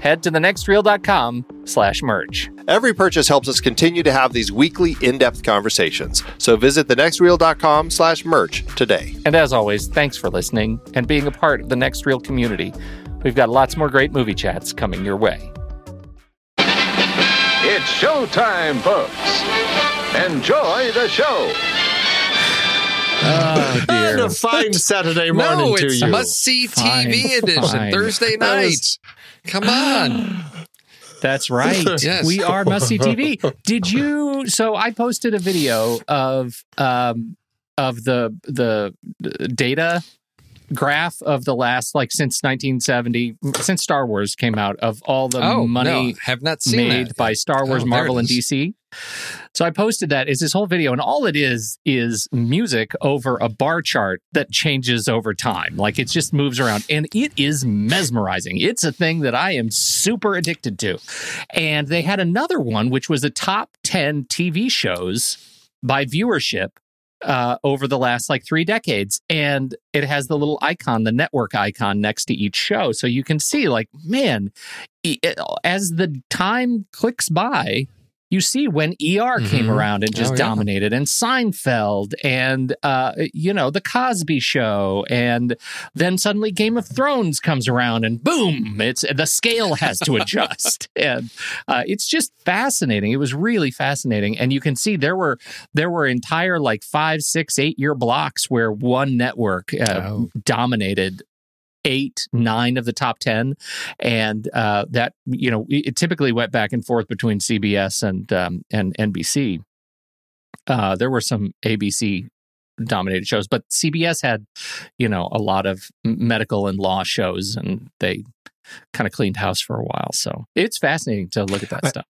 head to thenextreel.com slash merch. Every purchase helps us continue to have these weekly in-depth conversations. So visit thenextreel.com slash merch today. And as always, thanks for listening and being a part of the Next Reel community. We've got lots more great movie chats coming your way. It's showtime, folks. Enjoy the show. Oh, And dear. a fine Saturday morning no, to it's you. must see Fine, TV edition fine. Thursday night. Is- Come on. That's right. Yes. We are Must See TV. Did you? So I posted a video of um of the the the data graph of the last like since 1970 since Star Wars came out of all the oh, money no, have not seen made that. by Star Wars, Oh, Marvel, and. DC. So I posted that is this whole video, and all it is is music over a bar chart that changes over time. Like it just moves around, and it is mesmerizing. It's a thing that I am super addicted to. And they had another one, which was the top ten TV shows by viewership uh, over the last like three decades. And it has the little icon, the network icon next to each show. So you can see, like, man, e- as the time clicks by, you see when ER came Mhm. around and just Oh, yeah. dominated, and Seinfeld, and uh, you know the Cosby Show, and then suddenly Game of Thrones comes around, and boom, it's the scale has to adjust, and uh, it's just fascinating. It was really fascinating, and you can see there were there were entire like five, six, eight year blocks where one network uh, Oh. dominated eight, nine of the top ten, and uh, that you know it typically went back and forth between CBS and um, and NBC. Uh, there were some ABC dominated shows, but CBS had you know a lot of medical and law shows, and they kind of cleaned house for a while. So it's fascinating to look at that stuff.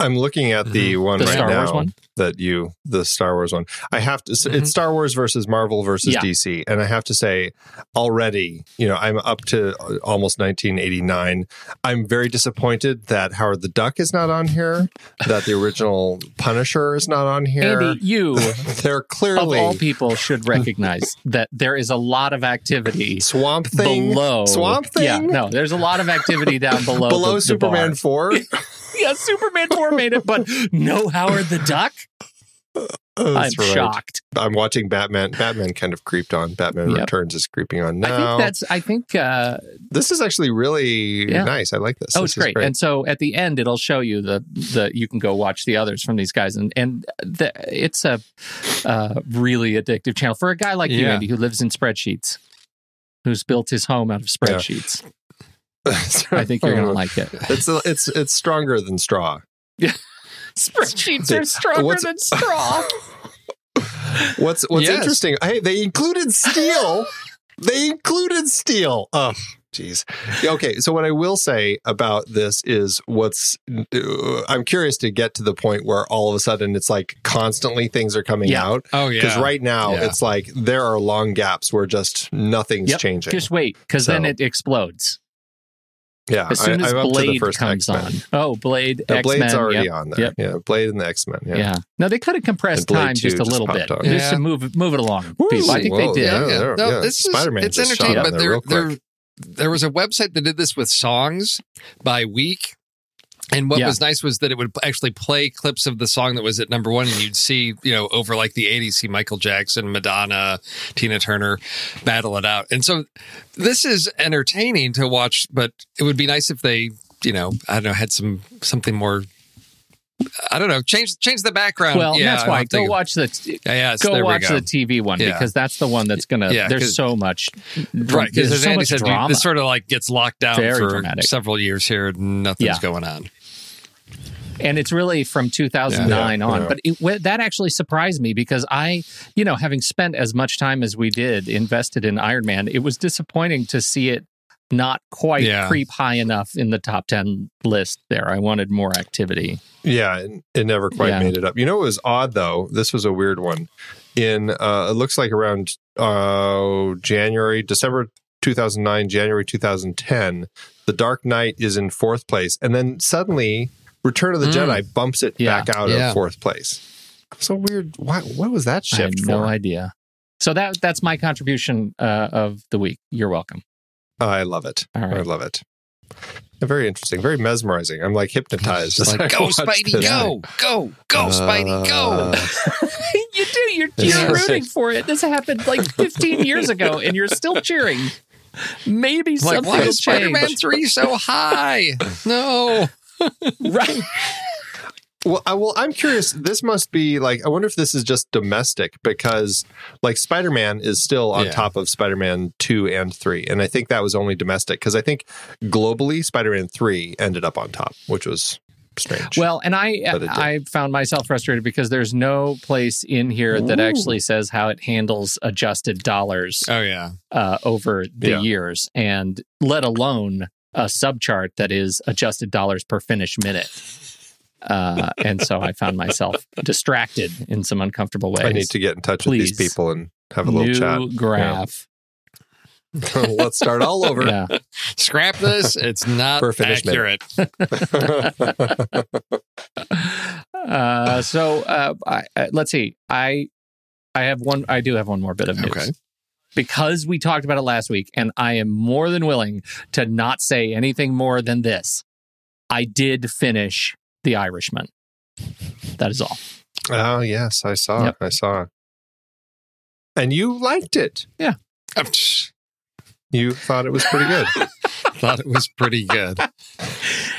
I'm looking at the one The right Star now Wars one? that you, the Star Wars one. I have to. Mhm. It's Star Wars versus Marvel versus Yeah. DC, and I have to say, already, you know, I'm up to almost 1989. I'm very disappointed that Howard the Duck is not on here. That the original Punisher is not on here. Andy, you They're of clearly all people should recognize that there is a lot of activity Swamp Thing below Swamp Thing. Yeah, no, there's a lot of activity down below below the, the Superman bar. Four. Yeah, Superman four made it, but no Howard the Duck. That's I'm right. shocked. I'm watching Batman. Batman kind of creeped on. Batman Yep. Returns is creeping on now. I think that's. I think. uh this is actually really Yeah. nice. I like this. Oh, This it's is great. And so at the end, it'll show you the the. You can go watch the others from these guys, and and the, it's a uh, really addictive channel for a guy like you, Andy, who lives in spreadsheets, who's built his home out of spreadsheets. I think you're gonna like it. It's it's it's stronger than straw. Yeah, Spreadsheets are stronger What's- than straw. What's what's Yes. interesting? Hey, they included steel. they included steel. Oh, jeez. Okay, so what I will say about this is what's uh, I'm curious to get to the point where all of a sudden it's like constantly things are coming Yeah. out. Oh yeah. Because right now Yeah. it's like there are long gaps where just nothing's Yep. changing. Just wait, because then it explodes yeah, as soon I, as I'm up to the Blade first comes X-Men. on. Oh, Blade, The X Blade's already Yep. on there. Yep. Yeah, Blade and the X Men. Yeah. Yeah. No, they could have compressed And time just a little popped bit, on. just to move move it along. Woo! people. I think Whoa, they did. yeah. yeah, No, yeah. this is Spider-Man it's entertaining, but there there real quick. there there was a website that did this with songs by week. And what Yeah. was nice was that it would actually play clips of the song that was at number one, and you'd see, you know, over like the 80s, see Michael Jackson, Madonna, Tina Turner battle it out. And so this is entertaining to watch, but it would be nice if they, you know, I don't know, had some something more. I don't know, change change the background. Well, yeah, that's why go watch the Yeah, yeah, go watch go. the TV one Yeah. because that's the one that's gonna. Yeah, there's so much, Right, because there's so Andy much said, drama. this sort of like gets locked down Very for dramatic. several years here, and nothing's going on. And it's really from 2009 Yeah. on. Yeah. But it, that actually surprised me because I, you know, having spent as much time as we did invested in Iron Man, it was disappointing to see it not quite Yeah. creep high enough in the top 10 list there. I wanted more activity. Yeah, it, it never quite Yeah. made it up. You know, it was odd though. This was a weird one. In uh, it looks like around uh, January, December 2009, January 2010, The Dark Knight is in fourth place, and then suddenly Return of the Mm. Jedi bumps it Yeah. back out Yeah. of fourth place. So weird. Why, what was that I have shift no idea. So that that's my contribution uh, of the week. You're welcome. I love it. I love it. Very interesting, very mesmerizing. I'm like hypnotized. Like, go, Spidey, this. go, go, go, Spidey, go. Uh, you do. You're, you're rooting for it. This happened like 15 years ago, and you're still cheering. Maybe Like, something why is Spider Man 3 so high? No. Right. Well, I, well, I'm curious. This must be like. I wonder if this is just domestic because, like, Spider-Man is still on Yeah. top of Spider-Man two and three, and I think that was only domestic because I think globally Spider-Man three ended up on top, which was strange. Well, and I But it did. I found myself frustrated because there's no place in here that actually says how it handles adjusted dollars Oh, yeah. uh, over the Yeah. years, and let alone a subchart that is adjusted dollars per finish minute. Uh, and so I found myself distracted in some uncomfortable ways. I need to get in touch with these people and have a little New chat. graph. Let's start all over. Yeah. Scrap this. It's not For a accurate. Uh, so uh, I, uh, let's see. I I have one. I do have one more bit of news. Okay. Because we talked about it last week, and I am more than willing to not say anything more than this. I did finish The Irishman. That is all. oh yes, I saw. Yep. I saw. it. And you liked it. Yeah. You thought it was pretty good. Thought it was pretty good.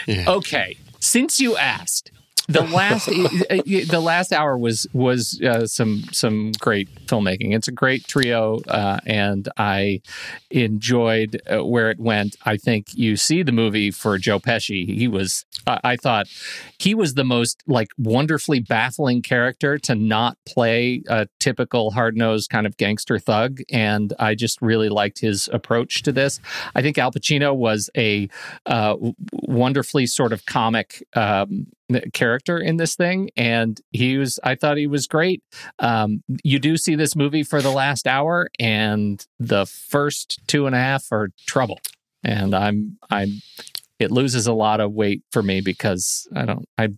Yeah. Okay. Since you asked, the last the last hour was was uh, some some great filmmaking. It's a great trio, uh, and I enjoyed uh, where it went. I think you see the movie for Joe Pesci. He was I thought he was the most like wonderfully baffling character to not play a typical hard nosed kind of gangster thug, and I just really liked his approach to this. I think Al Pacino was a uh, wonderfully sort of comic um, character in this thing, and he was. I thought he was great. Um, you do see this movie for the last hour, and the first two and a half are trouble, and I'm I'm. It loses a lot of weight for me because I don't. I.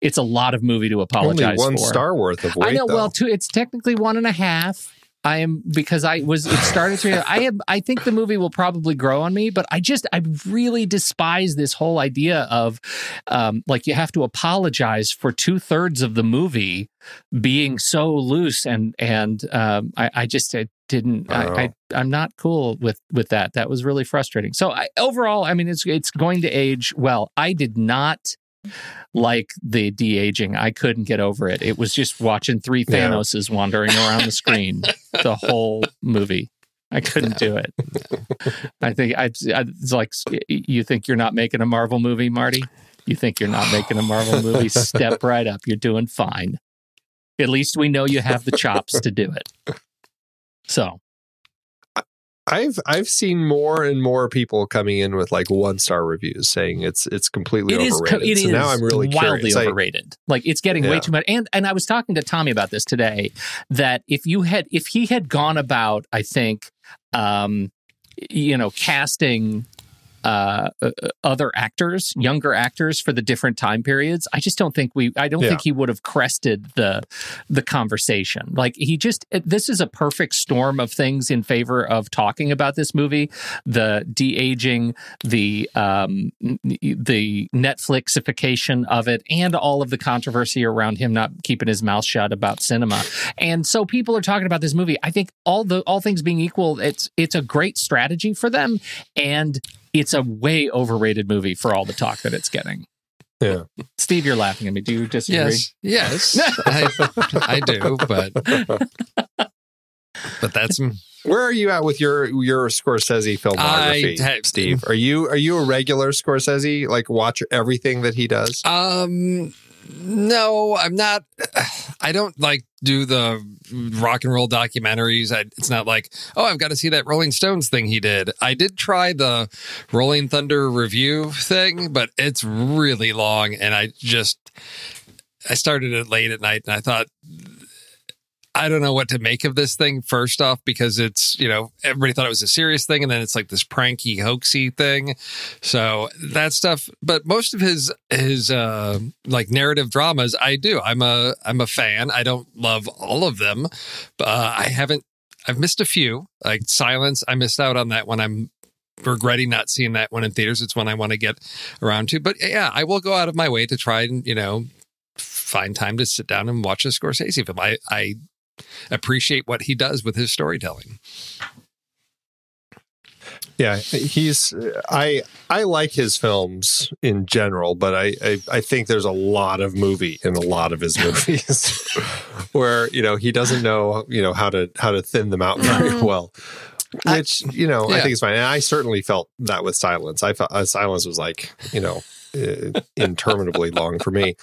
It's a lot of movie to apologize Only one for. star worth of weight. I know. though. Well, two. It's technically one and a half. I am because I was. It started to. I have. I think the movie will probably grow on me, but I just. I really despise this whole idea of, um, like you have to apologize for two thirds of the movie being so loose and and um, I, I just I didn't. I, I I'm not cool with with that. That was really frustrating. So I, overall, I mean, it's it's going to age well. I did not like the de aging. I couldn't get over it. It was just watching three. Thanoses wandering around the screen the whole movie. I couldn't do it. I think I, I it's like you think you're not making a Marvel movie, Marty. You think you're not making a Marvel movie? Step right up. You're doing fine. At least we know you have the chops to do it. So I've I've seen more and more people coming in with like one star reviews saying it's it's completely it is. overrated. co- It so is now I'm really wildly curious. I- overrated. like it's getting way too much. And and I was talking to Tommy about this today. That if you had if he had gone about, I think, um, you know, casting. Uh, uh, other actors, younger actors for the different time periods. I just don't think we. I don't Yeah. think he would have crested the the conversation. Like he just. This is a perfect storm of things in favor of talking about this movie. The de aging, the um, the Netflixification of it, and all of the controversy around him not keeping his mouth shut about cinema. And so people are talking about this movie. I think all the all things being equal, it's it's a great strategy for them, and it's a way overrated movie for all the talk that it's getting. Yeah. Steve, you're laughing at me. Do you disagree? Yes, yes, I, I do, but but that's Where are you at with your your Scorsese filmography, I Steve? Are you are you a regular Scorsese? Like watch everything that he does? um no, I'm not. I don't like do the rock and roll documentaries. I, it's not like oh, I've got to see that Rolling Stones thing he did. I did try the Rolling Thunder Revue thing, but it's really long, and I just I started it late at night, and I thought I don't know what to make of this thing first off because it's, you know, everybody thought it was a serious thing and then it's like this pranky hoaxy thing. So that stuff, but most of his his uh like narrative dramas I do. I'm a I'm a fan. I don't love all of them. But uh, I haven't I've missed a few. Like Silence, I missed out on that one. I'm regretting not seeing that one in theaters. It's one I want to get around to. But yeah, I will go out of my way to try and, you know, find time to sit down and watch a Scorsese film. I, I appreciate what he does with his storytelling. Yeah, he's I I like his films in general, but I I, I think there's a lot of movie in a lot of his movies where you know he doesn't know you know how to how to thin them out very well. Which you know I think is fine. And I certainly felt that with Silence. I felt uh, Silence was like you know interminably long for me,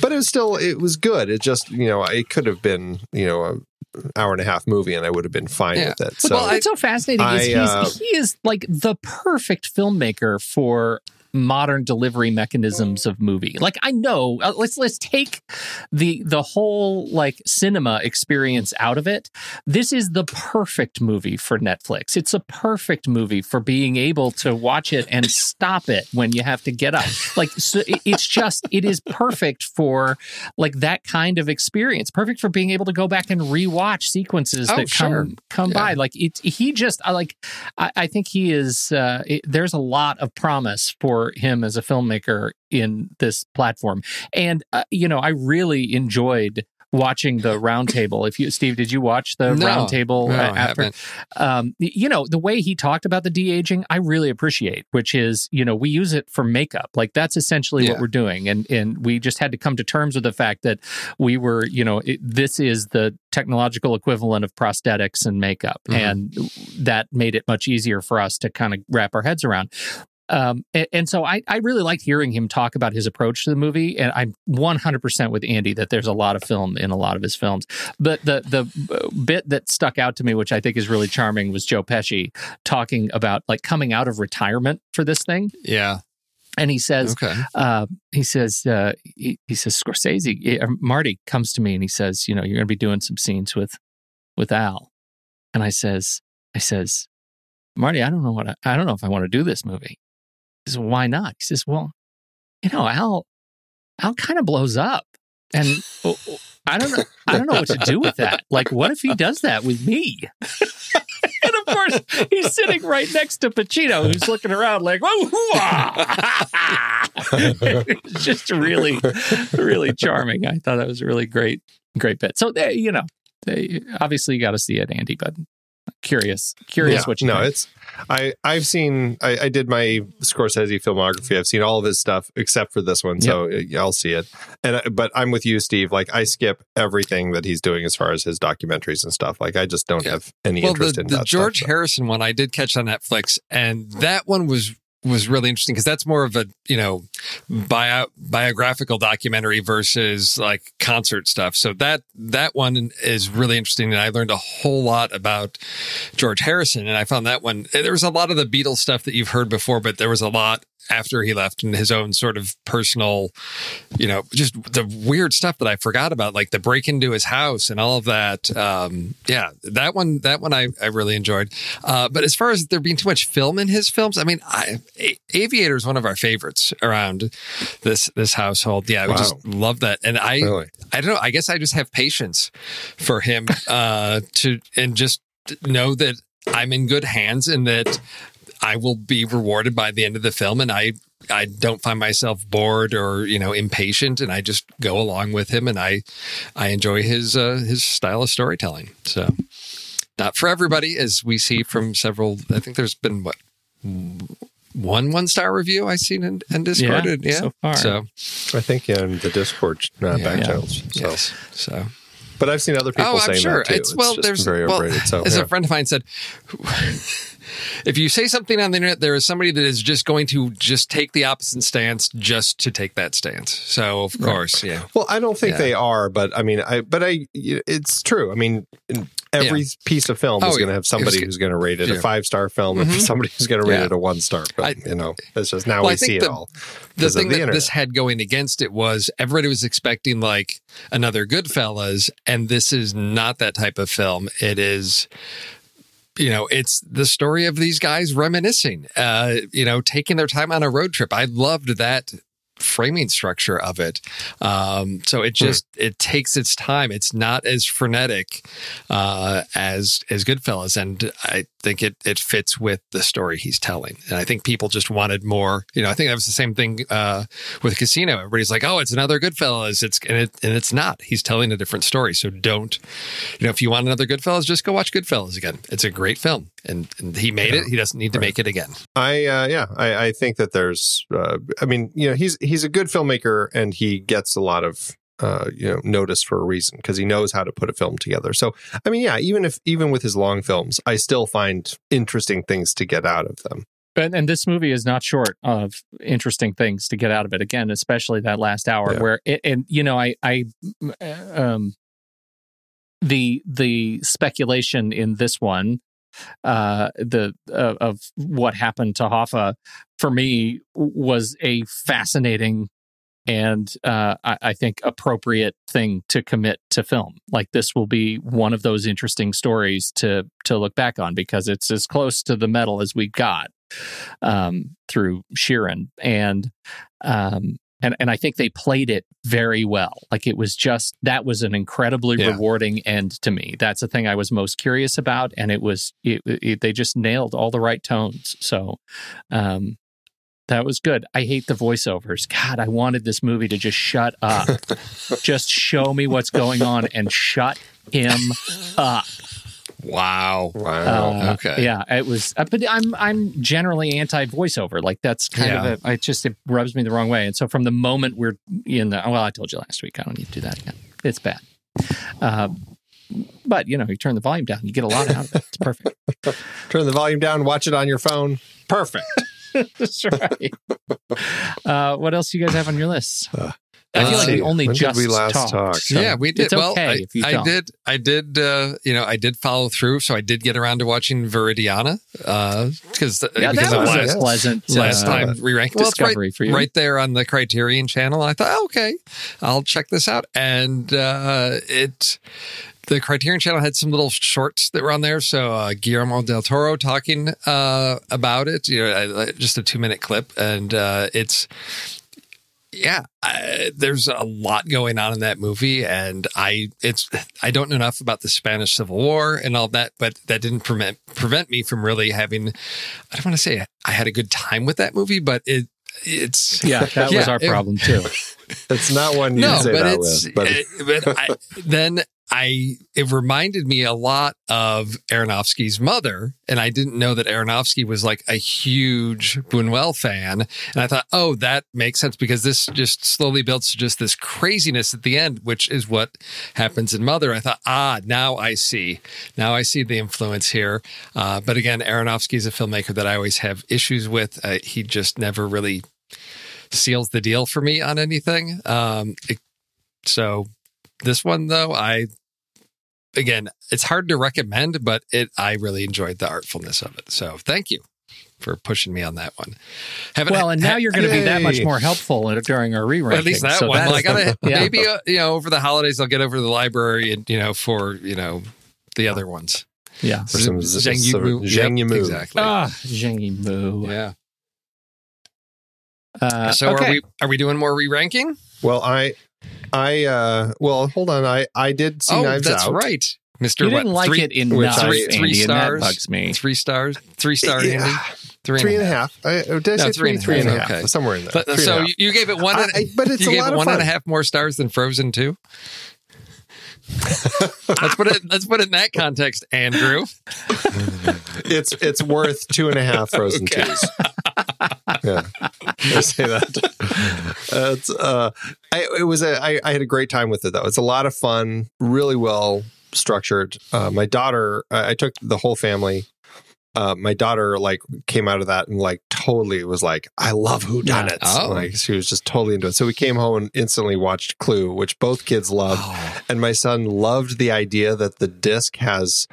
but it was still it was good. It just you know it could have been you know a hour and a half movie and I would have been fine Yeah. with it. So well, what's so fascinating is I, he's, uh, he is like the perfect filmmaker for modern delivery mechanisms of movie. Like I know, uh, let's let's take the the whole like cinema experience out of it. This is the perfect movie for Netflix. It's a perfect movie for being able to watch it and stop it when you have to get up. Like so it's just it is perfect for like that kind of experience. Perfect for being able to go back and rewatch sequences Oh, that sure. come come Yeah. by. Like it, he just I like. I, I think he is. Uh, it, there's a lot of promise for him as a filmmaker in this platform, and uh, you know, I really enjoyed watching the roundtable. If you, Steve, did you watch the No, roundtable no, uh, I after? Um, you know, the way he talked about the de aging, I really appreciate. Which is, you know, we use it for makeup. Like that's essentially what we're doing, and and we just had to come to terms with the fact that we were, you know, it, this is the technological equivalent of prosthetics and makeup, Mhm. and that made it much easier for us to kind of wrap our heads around. Um, and, and so I, I really liked hearing him talk about his approach to the movie, and I'm 100% with Andy that there's a lot of film in a lot of his films. But the the uh, bit that stuck out to me, which I think is really charming, was Joe Pesci talking about like coming out of retirement for this thing, Yeah. and he says, Okay. uh, he says, uh, he, he says, Scorsese, uh, Marty comes to me and he says, you know, you're going to be doing some scenes with, with Al. And I says, I says, Marty, I don't know what, I, I don't know if I want to do this movie. He says, why not? He says, well, you know, Al, Al kind of blows up and I don't know, I don't know what to do with that. Like, what if he does that with me? and of course, he's sitting right next to Pacino, who's looking around like, "Whoa, it's just really, really charming. I thought that was a really great, great bit. So you know, they, obviously you got to see it, Andy. But curious, curious Yeah, what you no, think. it's I I've seen I, I did my Scorsese filmography. I've seen all of his stuff except for this one, so uh, I'll see it. And but I'm with you, Steve. Like I skip everything that he's doing as far as his documentaries and stuff. Like I just don't Yeah. have any well, interest the, in the that George stuff. Harrison one I did catch on Netflix, and that one was was really interesting because that's more of a you know bio, biographical documentary versus like concert stuff. So that that one is really interesting, and I learned a whole lot about George Harrison, and I found that one eh, there was a lot of the Beatles stuff that you've heard before, but there was a lot after he left and his own sort of personal you know, just the weird stuff that I forgot about, like the break into his house and all of that. Um, yeah, that one, that one I, I really enjoyed. Uh, but as far as there being too much film in his films, I mean, I, A- Aviator is one of our favorites around this this household. Yeah, Wow. just love that, and I, Really? I don't know. I guess I just have patience for him uh, to and just know that I'm in good hands and that I will be rewarded by the end of the film, and I I don't find myself bored or you know impatient, and I just go along with him, and I I enjoy his uh, his style of storytelling. So not for everybody, as we see from several. I think there's been what one one star review I've seen in, in Discord. Yeah, so far. so I think in the Discord uh, Yeah. back Yeah. channels. So, yes, so but I've seen other people oh, I'm saying sure that too. it's well. just there's very well, overrated. So as yeah. a friend of mine said, if you say something on the internet, there is somebody that is just going to just take the opposite stance just to take that stance. So of course, yeah, Well, I don't think Yeah. they are, but I mean, I but I it's true. I mean, every piece of film Oh, is going to have somebody It's- who's going to rate it yeah. a five star film and Mhm. somebody who's going to rate Yeah. it a one star film. I- you know, it's just now Well, we see it all. the thing the that internet. this had going against it was everybody was expecting like another Goodfellas, and this is not that type of film. It is. You know, it's the story of these guys reminiscing, uh, you know, taking their time on a road trip. I loved that framing structure of it. Um, so it just it takes its time. It's not as frenetic uh, as as Goodfellas, and I think it it fits with the story he's telling. And I think people just wanted more. You know, I think that was the same thing uh, with Casino. Everybody's like, "Oh, it's another Goodfellas." It's and it and it's not. He's telling a different story. So don't, you know, if you want another Goodfellas, just go watch Goodfellas again. It's a great film, and, and he made it. He doesn't need to make it again. I uh, yeah, I, I think that there's. Uh, I mean, you know, he's he's a good filmmaker and he gets a lot of. Uh, you know, notice for a reason because he knows how to put a film together. So, I mean, yeah, even if even with his long films, I still find interesting things to get out of them. And, and this movie is not short of interesting things to get out of it. Again, especially that last hour, Yeah. where it, and you know, I, I, um, the the speculation in this one, uh, the uh, of what happened to Hoffa, for me was a fascinating and uh, I, I think appropriate thing to commit to film. Like this will be one of those interesting stories to to look back on because it's as close to the metal as we got um, through Sheeran, and um, and and I think they played it very well. Like it was just that was an incredibly Yeah. rewarding end to me. That's the thing I was most curious about, and it was it, it, they just nailed all the right tones. So. Um, That was good. I hate the voiceovers. God, I wanted this movie to just shut up. just show me what's going on and shut him up. Wow. Wow. Uh, okay. Yeah, it was. Uh, but I'm I'm generally anti voiceover. Like that's kind Yeah. of a. It just it rubs me the wrong way. And so from the moment we're in the. Well, I told you last week. I don't need to do that again. It's bad. Uh, but you know, you turn the volume down, you get a lot out of it. It's perfect. Turn the volume down, watch it on your phone. Perfect. That's right. Uh, what else do you guys have on your list? Uh, I feel like see. we only When did just we last talked, talk? so yeah, we did. It's well, okay I, if you I did. I did. Uh, you know, I did follow through. So I did get around to watching Viridiana because Yeah, because that was last, a pleasant last uh, time re-ranked. Well, it's right, discovery for you. right there on the Criterion channel. I thought, oh, okay, I'll check this out, and uh, it. The Criterion channel had some little shorts that were on there. So uh, Guillermo del Toro talking uh, about it, you know, uh, just a two minute clip, and uh, it's yeah, I, there's a lot going on in that movie, and I it's I don't know enough about the Spanish Civil War and all that, but that didn't prevent prevent me from really having. I don't want to say I had a good time with that movie, but it it's Yeah, that was our it- problem too. It's not one you no, say but that it's with. But it- but I, then I it reminded me a lot of Aronofsky's mother, and I didn't know that Aronofsky was like a huge Buñuel fan, and I thought, oh, that makes sense because this just slowly builds to just this craziness at the end, which is what happens in Mother. I thought, ah, now I see, now I see the influence here. Uh, but again, Aronofsky is a filmmaker that I always have issues with. Uh, he just never really seals the deal for me on anything. Um, it- so this one though, I again, it's hard to recommend, but it I really enjoyed the artfulness of it. So thank you for pushing me on that one. Haven't Well, and now ha- you're going to be that much more helpful during our re-ranking. at least that So one. Well, I gotta yeah. maybe uh, you know over the holidays I'll get over to the library and you know for you know the other ones. Yeah. For some z- Zhang some Yimou. Zhang Yep, Yimou. exactly. Ah, Zhang Moo. Yeah. Uh, so okay. are we are we doing more re-ranking? Well, I, I, uh, well, hold on. I, I did see oh, Knives that's Out. right, Mister. You didn't like it enough, which I- three- Andy, three and that stars. bugs me. Three stars, three star Yeah. Andy, three, Three and a half. I, did I No, say three three? and a Three and a half, half. okay. Somewhere in there. But, Three and a so you, you gave it one. I- and- I- but it's you a gave lot it of one and a fun. half more stars than Frozen Two. Let's put it. Let's put it in that context, Andrew. it's it's worth two and a half frozen Okay. twos. yeah, I say that. Uh, it's uh, I, it was a I, I had a great time with it though. It's a lot of fun, really well structured. Uh, my daughter, I, I took the whole family. Uh, my daughter like came out of that and like totally was like, I love Who Done It. Oh. Like she was just totally into it. So we came home and instantly watched Clue, which both kids loved. Oh, And my son loved the idea that the disc has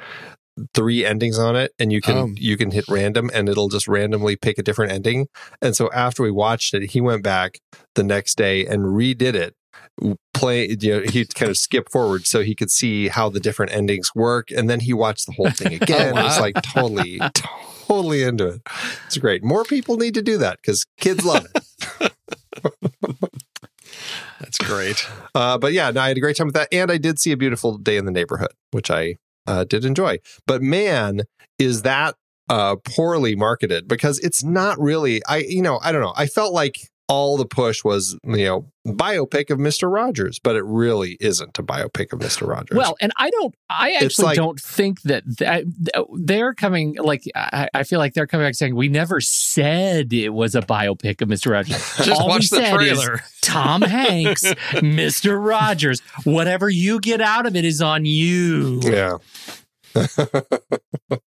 three endings on it and you can Um. you can hit random and it'll just randomly pick a different ending. And so after we watched it, he went back the next day and redid it. Play, you know, he kind of skip forward so he could see how the different endings work, and then he watched the whole thing again. wow. It like totally, totally into it. It's great. More people need to do that because kids love it. that's great. Uh, but yeah, no, I had a great time with that, and I did see a beautiful day in the neighborhood, which I uh, did enjoy. But man, is that uh, poorly marketed because it's not really. I you know I don't know. I felt like all the push was you know biopic of Mister Rogers, but it really isn't a biopic of Mister Rogers. Well, and I don't. I actually like- don't think that, that oh, they're coming. Like I, I feel like they're coming back saying we never said it was a biopic of Mister Rogers. Just All we watch the said is trailer. Tom Hanks, Mister Rogers. Whatever you get out of it is on you. yeah.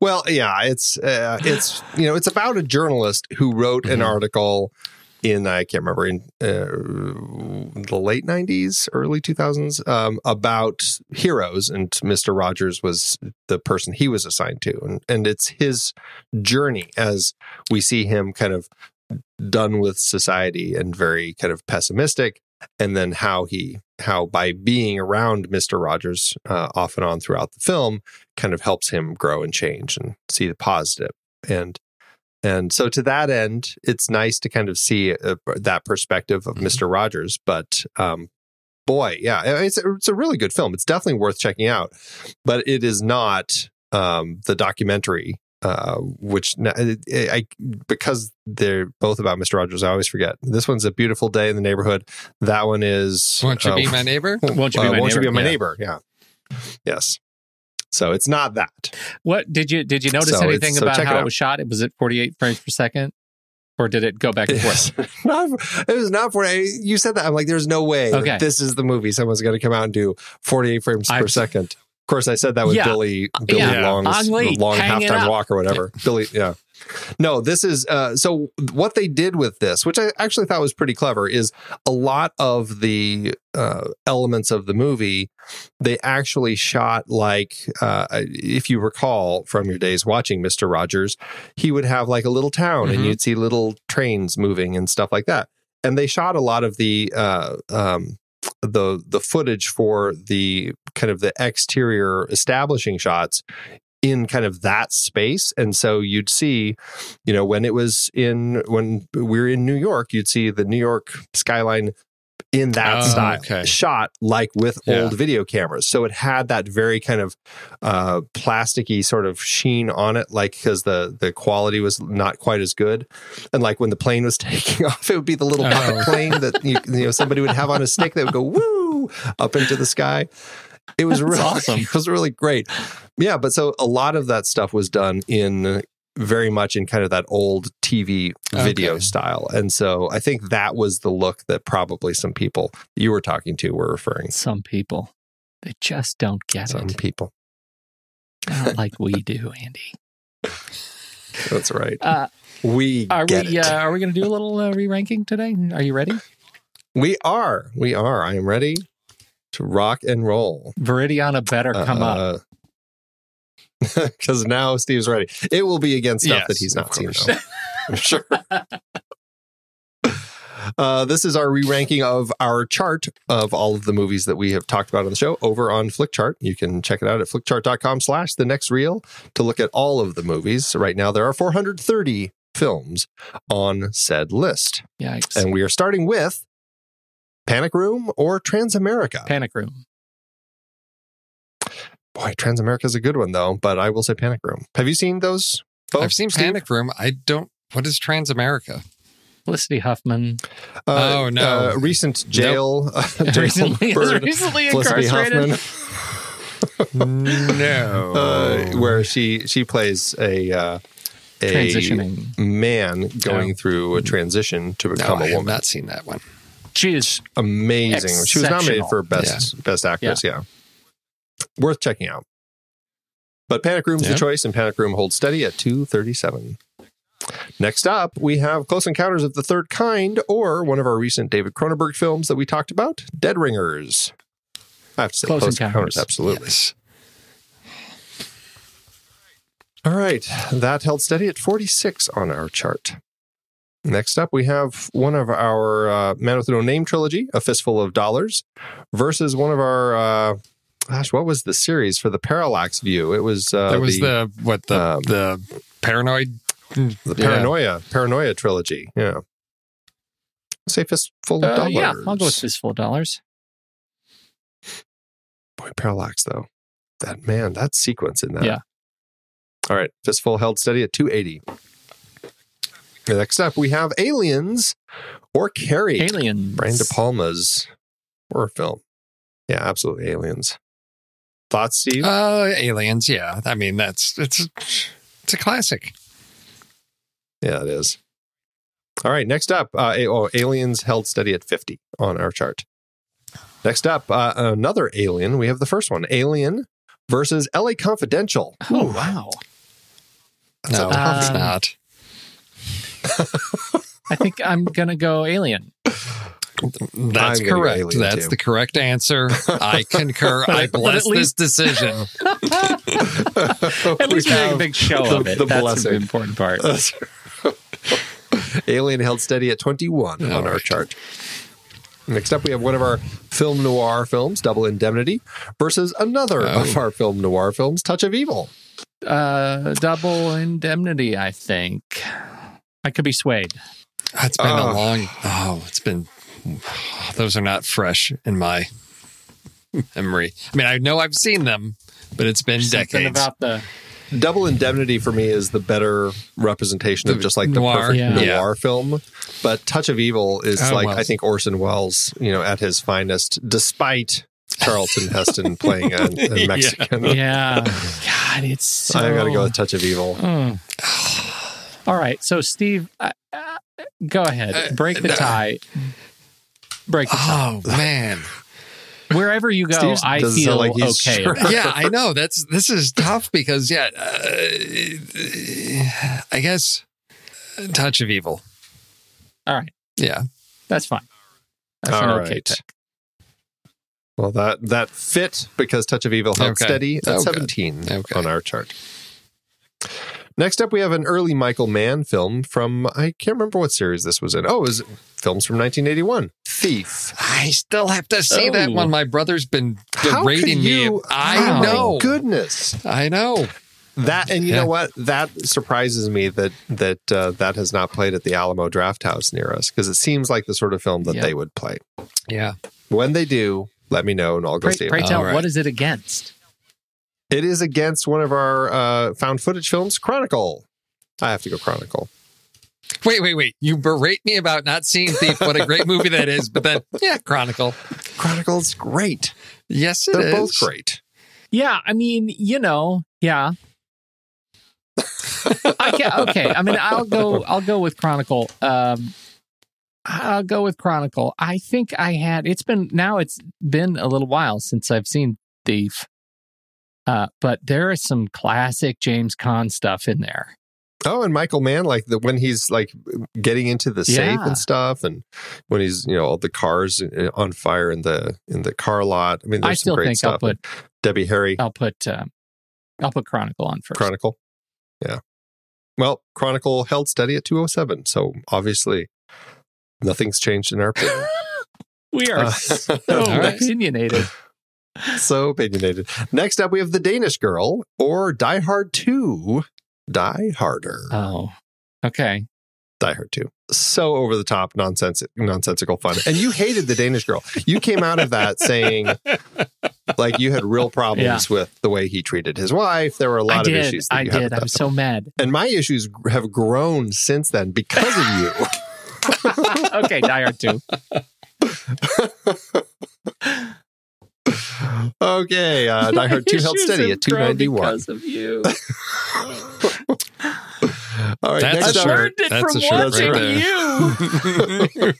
well, yeah, it's uh, it's you know it's about a journalist who wrote an Mhm. article in I can't remember in uh, the late '90s, early 2000s um, about heroes, and Mister Rogers was the person he was assigned to, and and it's his journey as we see him kind of done with society and very kind of pessimistic and then how he how by being around Mr. Rogers uh, off and on throughout the film kind of helps him grow and change and see the positive and and so to that end it's nice to kind of see uh, that perspective of Mhm. Mr. Rogers but um boy yeah it's it's a really good film it's definitely worth checking out but it is not um the documentary uh, which I because they're both about Mr. Rogers, I always forget. This one's a beautiful day in the neighborhood. That one is Won't you uh, be my neighbor? Won't you be uh, my won't you be neighbor? my Yeah. neighbor? Yeah. Yes. So it's not that. What did you did you notice So anything so about check it how it, out. was shot? It was at 48 frames per second, or did it go back and forth? Not- it was not for you said that. I'm like, there's no way. Okay. This is the movie. Someone's going to come out and do 48 frames per I've- second. Of course, I said that with Yeah. Billy Billy Yeah. Long's Lee, long halftime walk or whatever. Billy, yeah. No, this is uh, so. What they did with this, which I actually thought was pretty clever, is a lot of the uh, elements of the movie they actually shot like uh, if you recall from your days watching Mister Rogers, he would have like a little town, and Mhm. you'd see little trains moving and stuff like that. And they shot a lot of the uh, um, the the footage for the kind of the exterior establishing shots in kind of that space. And so you'd see you know when it was in when we are in New York you'd see the New York skyline in that Oh, style okay. shot like with Yeah. old video cameras so it had that very kind of uh plasticky sort of sheen on it like because the the quality was not quite as good and like when the plane was taking off it would be the little Oh. plane that you, you know somebody would have on a stick that would go woo up into the sky it was That's really awesome. it was really great yeah but so a lot of that stuff was done in very much in kind of that old TV video Okay. style. And so I think that was the look that probably some people you were talking to were referring to. Some people they just don't get Some it, Some people. not like we do, Andy. That's right. Uh, We are get we it. uh, are we going to do a little uh, re-ranking today? Are you ready? we are. We are. I am ready to rock and roll. Viridiana better come up. Because now Steve's ready. It will be against stuff Yes, that he's not seen, though. I'm sure. Uh, this is our re-ranking of our chart of all of the movies that we have talked about on the show over on Flickchart. You can check it out at flickchart.com slash the next reel to look at all of the movies. Right now, there are 430 films on said list. Yikes! And we are starting with Panic Room or Transamerica. Panic Room. Boy, Transamerica is a good one, though, but I will say Panic Room. Have you seen those? Both, I've seen Steve? Panic Room. I don't. What is Transamerica? Felicity Huffman. Uh, Oh, no. uh, recent jail. uh, recently, bird, recently Felicity incarcerated. Huffman, no. uh, where she she plays a uh, a Transitioning. man going Oh. through a transition to no, become I a have woman. not seen that one. She is Amazing. She was nominated for best best actress. Yeah. Worth checking out. But Panic Room's the choice, and Panic Room holds steady at two thirty seven. Next up, we have Close Encounters of the Third Kind, or one of our recent David Cronenberg films that we talked about, Dead Ringers. I have to say, Close Close, Encounters. Encounters, absolutely. Yes. All right, that held steady at 46 on our chart. Next up, we have one of our uh, Man with No Name trilogy, A Fistful of Dollars, versus one of our, uh, gosh, what was the series for the Parallax View? It was uh, That was the, the, what the um, the paranoid. the yeah. Paranoia, Paranoia trilogy. Yeah. Say Fistful of Uh, Dollars. yeah, I'll go with fistful of dollars. Boy, Parallax, though. That man, that sequence in that. Yeah. All right. Fistful held steady at 280. Next up, we have Aliens or Carrie. Aliens. Brian De Palma's horror film. Yeah, absolutely. Aliens. Thoughts, Steve? Uh, aliens. Yeah. I mean, that's it's it's a classic. yeah, it is. All right. Next up, uh, A- oh, Aliens held steady at 50 on our chart. Next up, uh, another Alien. We have the first one Alien versus LA Confidential. Oh wow! That's no, toughie. it's Um, not. I think I'm gonna go Alien. That's I'm gonna go correct. That's too. the correct answer. I concur. I bless least- this decision. At least We make a big show the- of it. the That's blessing. the important part. Alien held steady at 21 on All our right. chart. Next up, we have one of our film noir films, Double Indemnity, versus another Oh. of our film noir films, Touch of Evil. Uh, double indemnity. I think I could be swayed. It's been Oh. a long. Oh, it's been. Those are not fresh in my memory. I mean, I know I've seen them, but it's been Something decades. about the Double Indemnity for me is the better representation of just like the noir. perfect Yeah. noir film. But Touch of Evil is Oh, like Welles. I think Orson Welles, you know, at his finest, despite Charlton Heston playing a, a Mexican. Yeah. God, it's so. I got to go with Touch of Evil. Mm. All right. So, Steve, uh, uh, go ahead. Uh, Break the no. tie. Break. Oh man. Wherever you go, Steve I feel like okay. sure. yeah, I know. That's this is tough because yeah, uh, I guess touch of evil. All right. Yeah. That's fine. That's All an okay pick. Well, that that fit because Touch of Evil held Okay. steady at Oh, 17 Okay. on our chart. Next up, we have an early Michael Mann film from I can't remember what series this was in. Oh, it was films from 1981. Thief. I still have to see that Oh. one. My brother's been How berating could me. you? I Oh, my know. Goodness. I know. That and you Yeah. know what? That surprises me that that uh, that has not played at the Alamo Drafthouse near us because it seems like the sort of film that Yeah. they would play. Yeah. When they do, let me know and I'll go Pray, see pray it. tell, All right. what is it against? It is against one of our uh, found footage films, Chronicle. I have to go Chronicle. Wait, wait, wait. You berate me about not seeing Thief. What a great movie that is. But then, yeah, Chronicle. Chronicle's great. Yes, it They're is. both great. Yeah, I mean, you know, yeah. I can, okay, I mean, I'll go. I'll go with Chronicle. Um, I'll go with Chronicle. I think I had. It's been now. It's been a little while since I've seen Thief. Uh, but there is some classic James Caan stuff in there. Oh, and Michael Mann, like the when he's like getting into the safe Yeah. and stuff, and when he's you know all the cars uh, on fire in the in the car lot. I mean, there's I still some great think I'll stuff. put Debbie Harry I'll put um, I'll put Chronicle on first. Chronicle. Yeah. Well, Chronicle held steady at 207, so obviously nothing's changed in our opinion. we are Uh, so opinionated. So opinionated. Next up, we have The Danish Girl or Die Hard 2. Die Harder. Oh, okay. Die Hard 2. So over the top, nonsense, nonsensical fun. And you hated The Danish Girl. You came out of that saying, like, you had real problems with the way he treated his wife. There were a lot I of did. issues that I you did. with I that was film. so mad. And my issues have grown since then because of you. okay, Die Hard 2. okay, uh, Die Hard 2 held steady at 291. Because of you. All right, That's next a up, shirt. learned it That's from a shirt right watching there.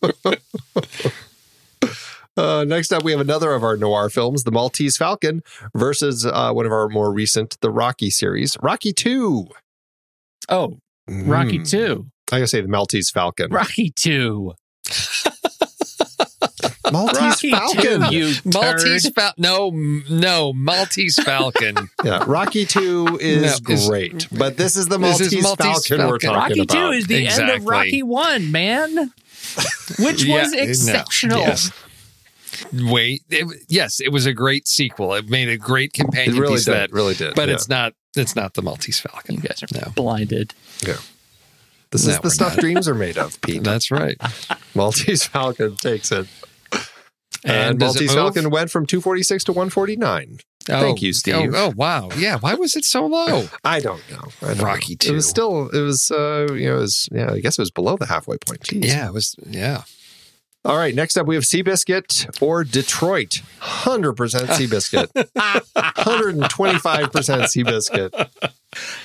you. uh, next up, we have another of our noir films, The Maltese Falcon, versus uh, one of our more recent, the Rocky series, Rocky 2. Oh, Rocky Mm. 2. I gotta say the Maltese Falcon. Rocky 2. Maltese Falcon. 2, you Maltese. Falcon. No, no, Maltese Falcon. Yeah, Rocky 2 is No, is- great, but this is the This Maltese, is Maltese Falcon, we're Falcon. talking Rocky 2 is the end of Rocky 1, man. Which Yeah, was no, exceptional. yes. Wait, it, yes, it was a great sequel. It made a great It companion really piece did, that, really did. but yeah. it's not. It's not the Maltese Falcon. You guys are No. blinded. Yeah. This No, is the stuff not. dreams are made of, Pete. That's right. Maltese Falcon takes it. And, And does Maltese? Falcon went from 246 to 149. Oh, Thank you, Steve. Oh, oh, wow. Yeah. Why was it so low? I don't know. I don't Rocky know. It was 2. still, it was, uh, you know, it was, yeah, I guess it was below the halfway point. Jeez. Yeah, it was. Yeah. All right. Next up, we have Seabiscuit or Detroit. 100% Seabiscuit. 125% Seabiscuit.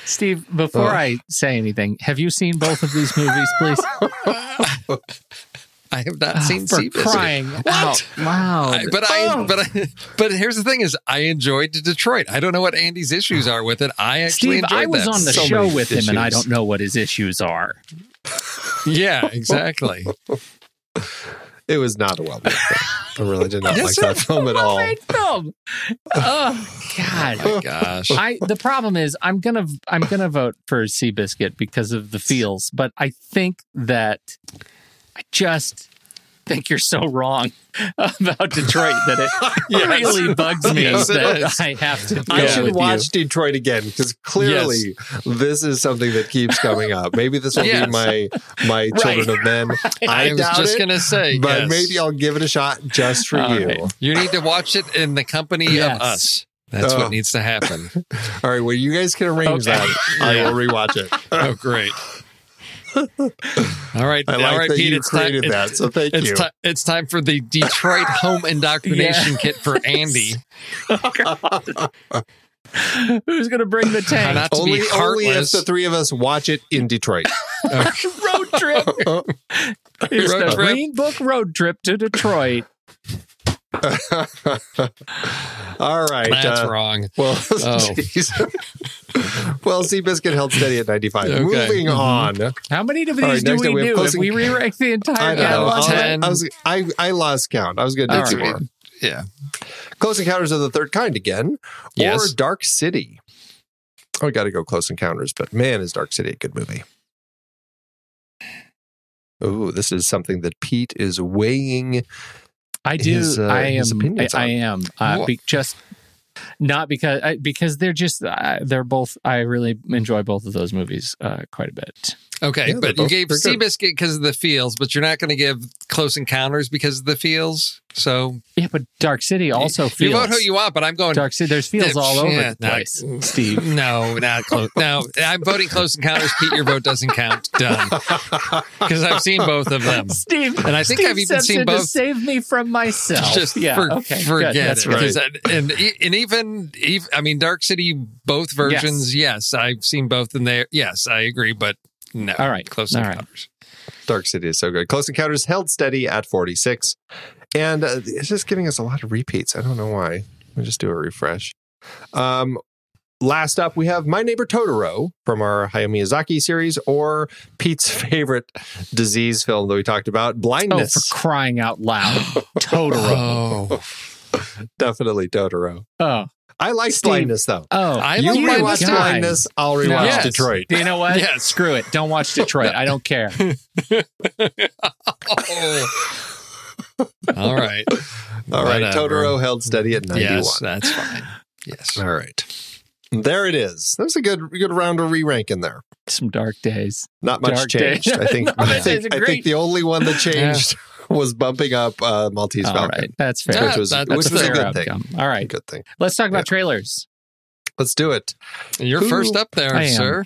Steve, before Oh. I say anything, have you seen both of these movies, please? I have not Ah, seen for Seabiscuit. crying out loud. I- but I, Oh. but I, but here's the thing: is I enjoyed Detroit. I don't know what Andy's issues are with it. I actually Steve, enjoyed I was that. on the So show many with him, and I don't know what his issues are. Yeah, exactly. It was not a well made film. I really did not like that film at all. Well-made film. Oh God. My gosh. I the problem is I'm gonna I'm gonna vote for Seabiscuit because of the feels, but I think that I just think you're so wrong about Detroit that it Yes. really bugs me Yes, it that is. I have to. I should with watch Detroit again because clearly this is something that keeps coming up. Maybe this will Yes. be my my Children of Men. I, I was just it, gonna say, but yes. maybe I'll give it a shot just for All you. right. You need to watch it in the company Yes. of us. That's Oh. what needs to happen. All right, well, you guys can arrange Okay. that. I will rewatch it. oh, great. All right, I all like right, that Pete. you it's time. created it's- that, so thank it's you. ti- it's time for the Detroit home indoctrination Yeah. kit for Andy. Oh, Who's going to bring the tank? Not to only, be only if the three of us watch it in Detroit. road trip. It's Road the trip. Green Book road trip to Detroit. All right. That's uh, wrong. Well, Oh. geez. well, Seabiscuit held steady at 95. Okay. Moving Mhm. on. How many of All right, these do we we have do? If closing- we re-rank the entire don't know. catalog? I'll- Ten. I, was, I, I lost count. I was going to do All two more. Yeah. Close Encounters of the Third Kind again, Yes. or Dark City. Oh, I got to go Close Encounters, but man, is Dark City a good movie. Oh, this is something that Pete is weighing. I do. his, uh, I am. I, I am. Uh, be, just not because I, because they're just uh, they're both. I really enjoy both of those movies uh, quite a bit. Okay, Yeah, but you both- gave they're. Seabiscuit because of the feels, but you're not going to give Close Encounters because of the feels. So Yeah, but Dark City also feels. you vote who you want, but I'm going Dark City. There's feels all over Yeah, the not- place, mm, Steve. No, not close. No, I'm voting Close Encounters. Pete, your vote doesn't count. Done. Because I've seen both of them. Steve, And I think Steve I've even seen in to save me from myself. Just yeah, for, okay, forget good. That's it. right. 'Cause I- and e- and even, even I mean, Dark City, both versions. Yes, I've seen both, and they yes, I agree. But no, All right. Close All right. Encounters. Dark City is so good. Close Encounters held steady at 46. And uh, it's just giving us a lot of repeats. I don't know why. Let me just do a refresh. Um, last up, we have My Neighbor Totoro from our Hayao Miyazaki series, or Pete's favorite disease film that we talked about, Oh, Blindness. for crying out loud, Totoro. Oh, Definitely Totoro. Oh, I like Steve. Blindness, though. oh, I you love you rewatch Blindness, I'll rewatch Yes. Detroit. You know what? Yes. Screw it. Don't watch Detroit. I don't care. Oh. all right. All right, Whatever. Totoro held steady at 91. Yes, that's fine. Yes. All right. There it is. That was a good good round of re-rank in there. Some dark days. Not much Dark Days. changed. I think No, I think, I think the only one that changed was bumping up uh, Maltese All Falcon. right, that's fair. Which was, that- which was a a fair good thing. outcome. All right, Good thing. let's talk about Yeah. trailers. Let's do it. You're Who- first up there, I am. sir.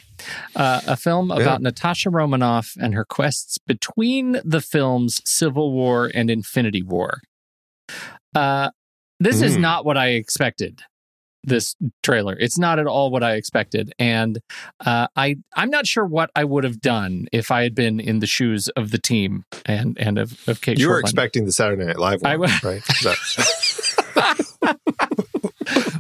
Uh, a film Yeah. about Natasha Romanoff and her quests between the films Civil War and Infinity War. Uh, this is Mm. not what I expected. This trailer, it's not at all what I expected, and uh, I I'm not sure what I would have done if I had been in the shoes of the team and and of of Cate. You were Shortland. expecting the Saturday Night Live I one, wa- right? That-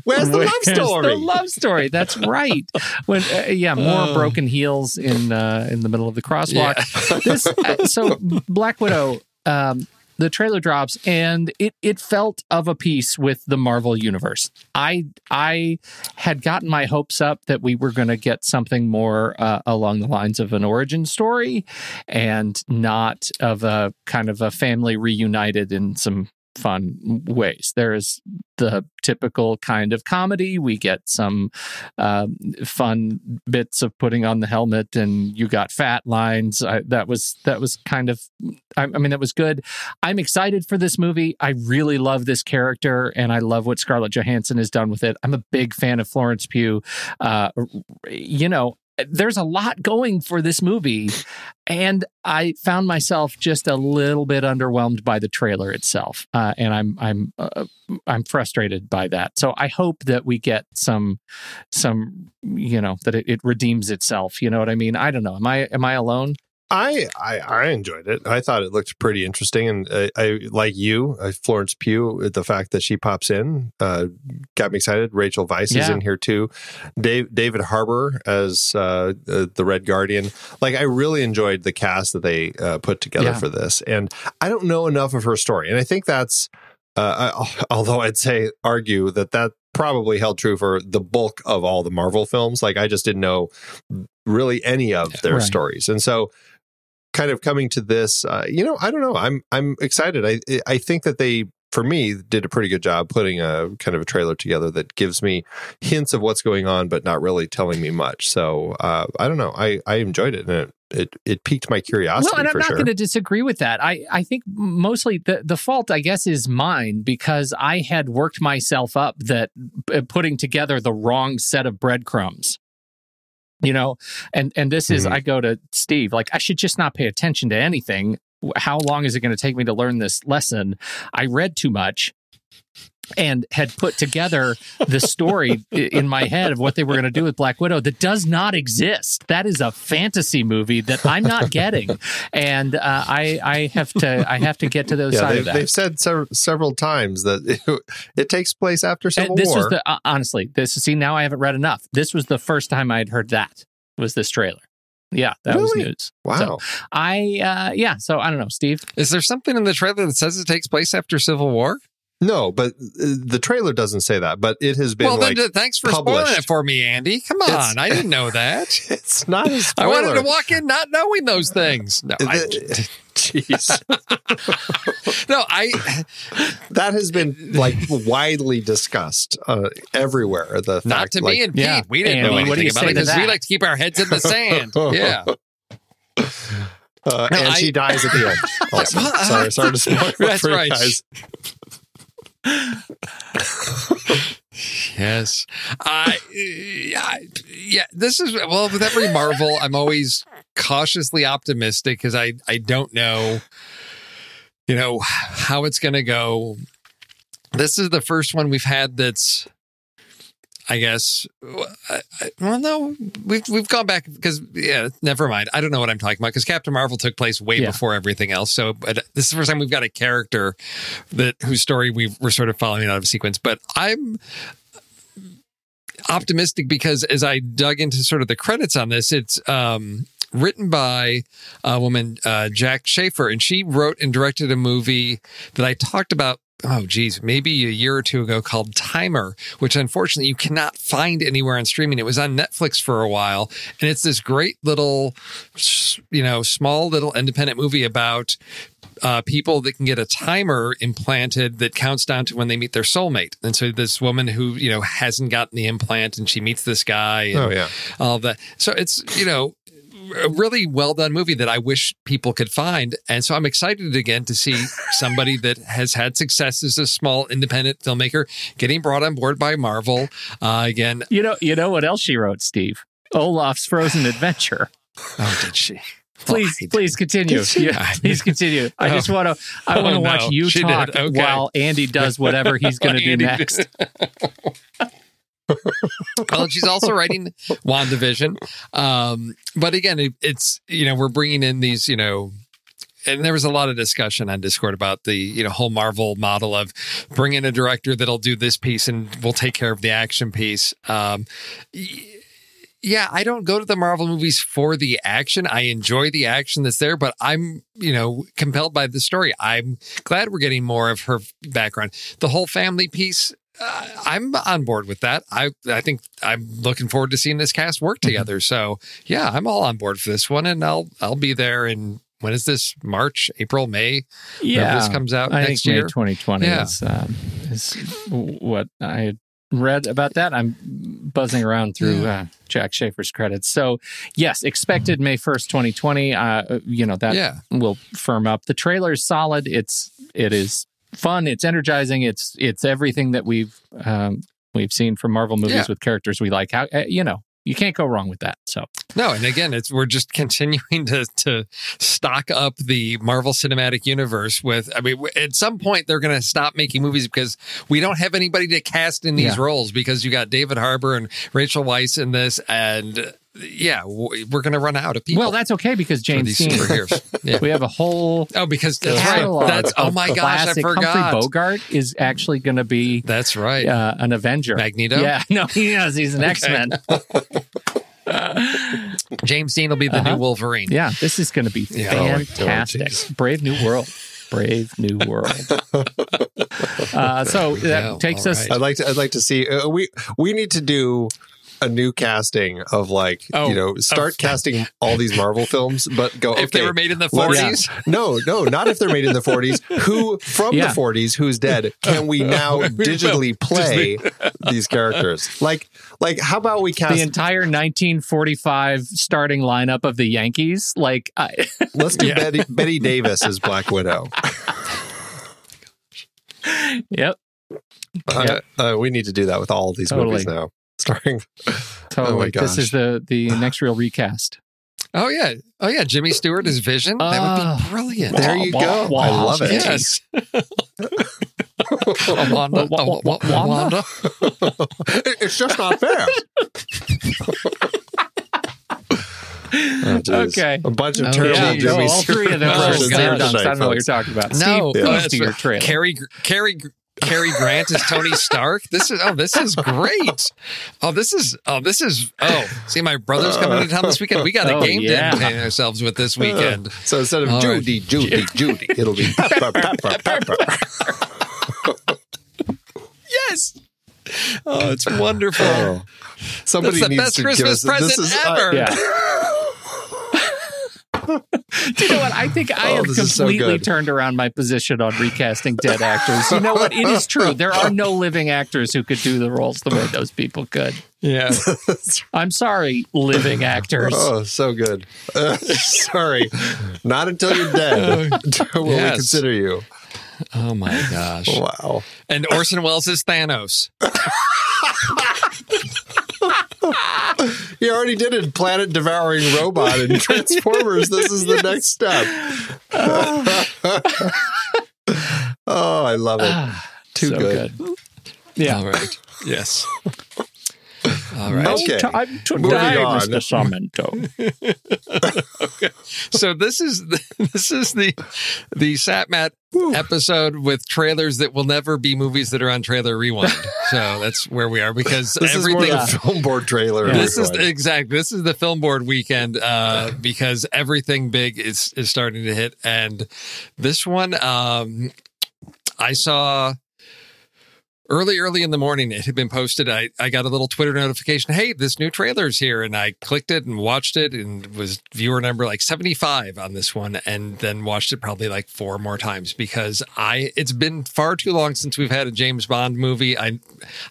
Where's the love Where's story? The love story. That's right. When uh, yeah, more Oh. broken heels in uh, in the middle of the crosswalk. This uh, so Black Widow. Um, the trailer drops and it it felt of a piece with the Marvel universe. I I had gotten my hopes up that we were going to get something more uh, along the lines of an origin story and not of a kind of a family reunited in some fun ways. There is the typical kind of comedy. We get some um, fun bits of putting on the helmet, and you got fat lines. I, that was that was kind of. I, I mean, that was good. I'm excited for this movie. I really love this character, and I love what Scarlett Johansson has done with it. I'm a big fan of Florence Pugh. Uh, you know. There's a lot going for this movie, and I found myself just a little bit underwhelmed by the trailer itself, uh, and I'm I'm uh, I'm frustrated by that. So I hope that we get some some you know that it, it redeems itself. You know what I mean? I don't know. Am I am I alone? I, I I enjoyed it. I thought it looked pretty interesting, and uh, I like you, uh, Florence Pugh. The fact that she pops in uh, got me excited. Rachel Weisz is in here too. Dave, David Harbour as uh, uh, the Red Guardian. Like I really enjoyed the cast that they uh, put together Yeah. for this, and I don't know enough of her story, and I think that's. Uh, I, although I'd say argue that that probably held true for the bulk of all the Marvel films. Like I just didn't know really any of their Right. stories, and so kind of coming to this, uh, you know, I don't know. I'm I'm excited. I I think that they, for me, did a pretty good job putting a kind of a trailer together that gives me hints of what's going on, but not really telling me much. So uh, I don't know. I I enjoyed it, and it it it piqued my curiosity well, and I'm not sure. going to disagree with that. I, I think mostly the, the fault, I guess, is mine because I had worked myself up that uh, putting together the wrong set of breadcrumbs. You know, and and this is Mhm. I go to Steve like I should just not pay attention to anything. How long is it going to take me to learn this lesson? I read too much and had put together the story in my head of what they were going to do with Black Widow that does not exist. That is a fantasy movie that I'm not getting, and uh, I I have to I have to get to the other yeah, side they've, of that. they've said sev- several times that it, it takes place after Civil And this War. was the uh, honestly this see now I haven't read enough. This was the first time I had heard that was this trailer. Yeah, that was news. wow. So I uh yeah, so I don't know, Steve. Is there something in the trailer that says it takes place after Civil War? No, but uh, the trailer doesn't say that. But it has been well, like then th- thanks for spoiling it for me, Andy. Come It's- on, I didn't know that. it's not a I spoiler. wanted to walk in not knowing those things. No, I, Jeez, no, I that has been like widely discussed uh, everywhere. The not to like, me and Yeah. Pete. We didn't Andy, know what do anything you about it because we like to keep our heads in the sand. Yeah, uh, No, and I- she dies at the end. Also. sorry, sorry to spoil That's right. guys. Yes. I yeah, yeah. This is well with every Marvel. I'm always cautiously optimistic because I I don't know, you know, how it's going to go. This is the first one we've had that's. I guess. I, I, well, no, we've we've gone back because yeah, never mind. I don't know what I'm talking about because Captain Marvel took place way Yeah. before everything else. So, but this is the first time we've got a character that whose story we we're sort of following out of sequence. But I'm optimistic because as I dug into sort of the credits on this, it's um, written by a woman, uh, Jac Schaeffer, and she wrote and directed a movie that I talked about. Oh, geez, maybe a year or two ago called Timer, which unfortunately you cannot find anywhere on streaming. It was on Netflix for a while, and it's this great little, you know, small little independent movie about uh, people that can get a timer implanted that counts down to when they meet their soulmate. And so this woman who, you know, hasn't gotten the implant and she meets this guy and Oh yeah. all that. So it's, you know, a really well done movie that I wish people could find. And so I'm excited again to see somebody that has had success as a small independent filmmaker getting brought on board by Marvel. Uh, again, You know you know what else she wrote, Steve? Olaf's Frozen Adventure. oh, did she? Please, please continue. Yeah, please continue. I Oh. just want to. I Oh, want to no. watch you She talk. Okay. while Andy does whatever he's going to do next. well, she's also writing WandaVision. Um, but again, it, it's, you know, we're bringing in these, you know, and there was a lot of discussion on Discord about the, you know, whole Marvel model of bring in a director that'll do this piece and we'll take care of the action piece. Um, yeah, I don't go to the Marvel movies for the action. I enjoy the action that's there, but I'm, you know, compelled by the story. I'm glad we're getting more of her background. The whole family piece, uh, I'm on board with that. I I think I'm looking forward to seeing this cast work together. So yeah, I'm all on board for this one, and I'll I'll be there. And when is this? March, April, May? Yeah, this comes out I next year. May 2020 Yeah. is, um, is what I read about that. I'm buzzing around through uh, Jac Schaeffer's credits. So, yes, expected May 1st, 2020. Uh, you know, that yeah, will firm up. The trailer is solid. It's it is fun. It's energizing. It's it's everything that we've um, we've seen from Marvel movies Yeah. with characters we like. How uh, you know you can't go wrong with that. So no, and again, it's we're just continuing to to stock up the Marvel Cinematic Universe with. I mean, at some point they're going to stop making movies because we don't have anybody to cast in these Yeah. roles because you got David Harbour and Rachel Weisz in this, and yeah, we're going to run out of people. well, that's okay because for James these Dean. Yeah. We have a whole Oh, because that's right. catalog That's oh my gosh, I forgot. Humphrey Bogart is actually going to be That's right. uh, an Avenger. Magneto? Yeah, no, he is. He's an X Men. James Dean will be the Uh-huh. new Wolverine. Yeah, this is going to be Yeah. Oh, my fantastic. jeez. Brave New World. Brave New World. uh, so that Yeah, takes all us. right. I'd like to. I'd like to see. Uh, we we need to do a new casting of like Oh, you know start of- casting all these Marvel films, but go If they were made in the let's- 40s, No, no, not if they're made in the 40s. Who from Yeah. the 40s who's dead can we now digitally play these characters? Like like how about we cast the entire 1945 starting lineup of the Yankees. Like, I, let's do Yeah. Betty, Bette Davis as Black Widow. yep, Uh, uh, we need to do that with all these Totally. movies now. Starring totally. this gosh. is the the next real recast. oh yeah, oh yeah, Jimmy Stewart is Vision. that would be brilliant. There you go. I love it. Yes. Wanda, Wa- wa- wa- Wanda? Wanda. it's just not fair. Oh. Okay. A bunch of Oh, terrible yeah, no, Jimmy all three of them Oh, are impressions God. slam there dunks. I don't know what you're talking about. No, Steve, uh, post it's- your trailer. Cary, Grant is Tony Stark. This is oh, this is great. Oh, this is oh, this is oh. See, my brother's coming to town this weekend. We got a Oh, game yeah. to entertain ourselves with this weekend. So instead of All right. Judy, Judy, Judy, it'll be pepper, pepper, pepper. Yes. Oh, it's wonderful. Oh. Somebody That's the needs best to Christmas give us present this is, uh, ever. Yeah. Do you know what? I think I Oh, have this is so completely turned around my position on recasting dead actors. You know what? It is true. There are no living actors who could do the roles the way those people could. Yeah. I'm sorry, living actors. Oh, so good. Uh, sorry. Not until you're dead will Yes. we consider you. Oh my gosh. Wow. And Orson Welles is Thanos. He already did it. Planet devouring robot in Transformers. this is the next step. oh, I love it. Ah, Too so good. Yeah. All right. Yes. All right. Okay. Time to Moving die, on. Mr. Sarmento. So this is the, this is the the Satmat episode with trailers that will never be movies that are on Trailer Rewind. So that's where we are because This is more everything the film board trailer. Yeah. this is everyone. exactly this is the film board weekend uh, because everything big is is starting to hit and this one um, I saw early early in the morning it had been posted. I, I got a little twitter notification hey this new trailer's here and i clicked it and watched it and was viewer number like 75 on this one and then watched it probably like four more times because i it's been far too long since we've had a james bond movie. I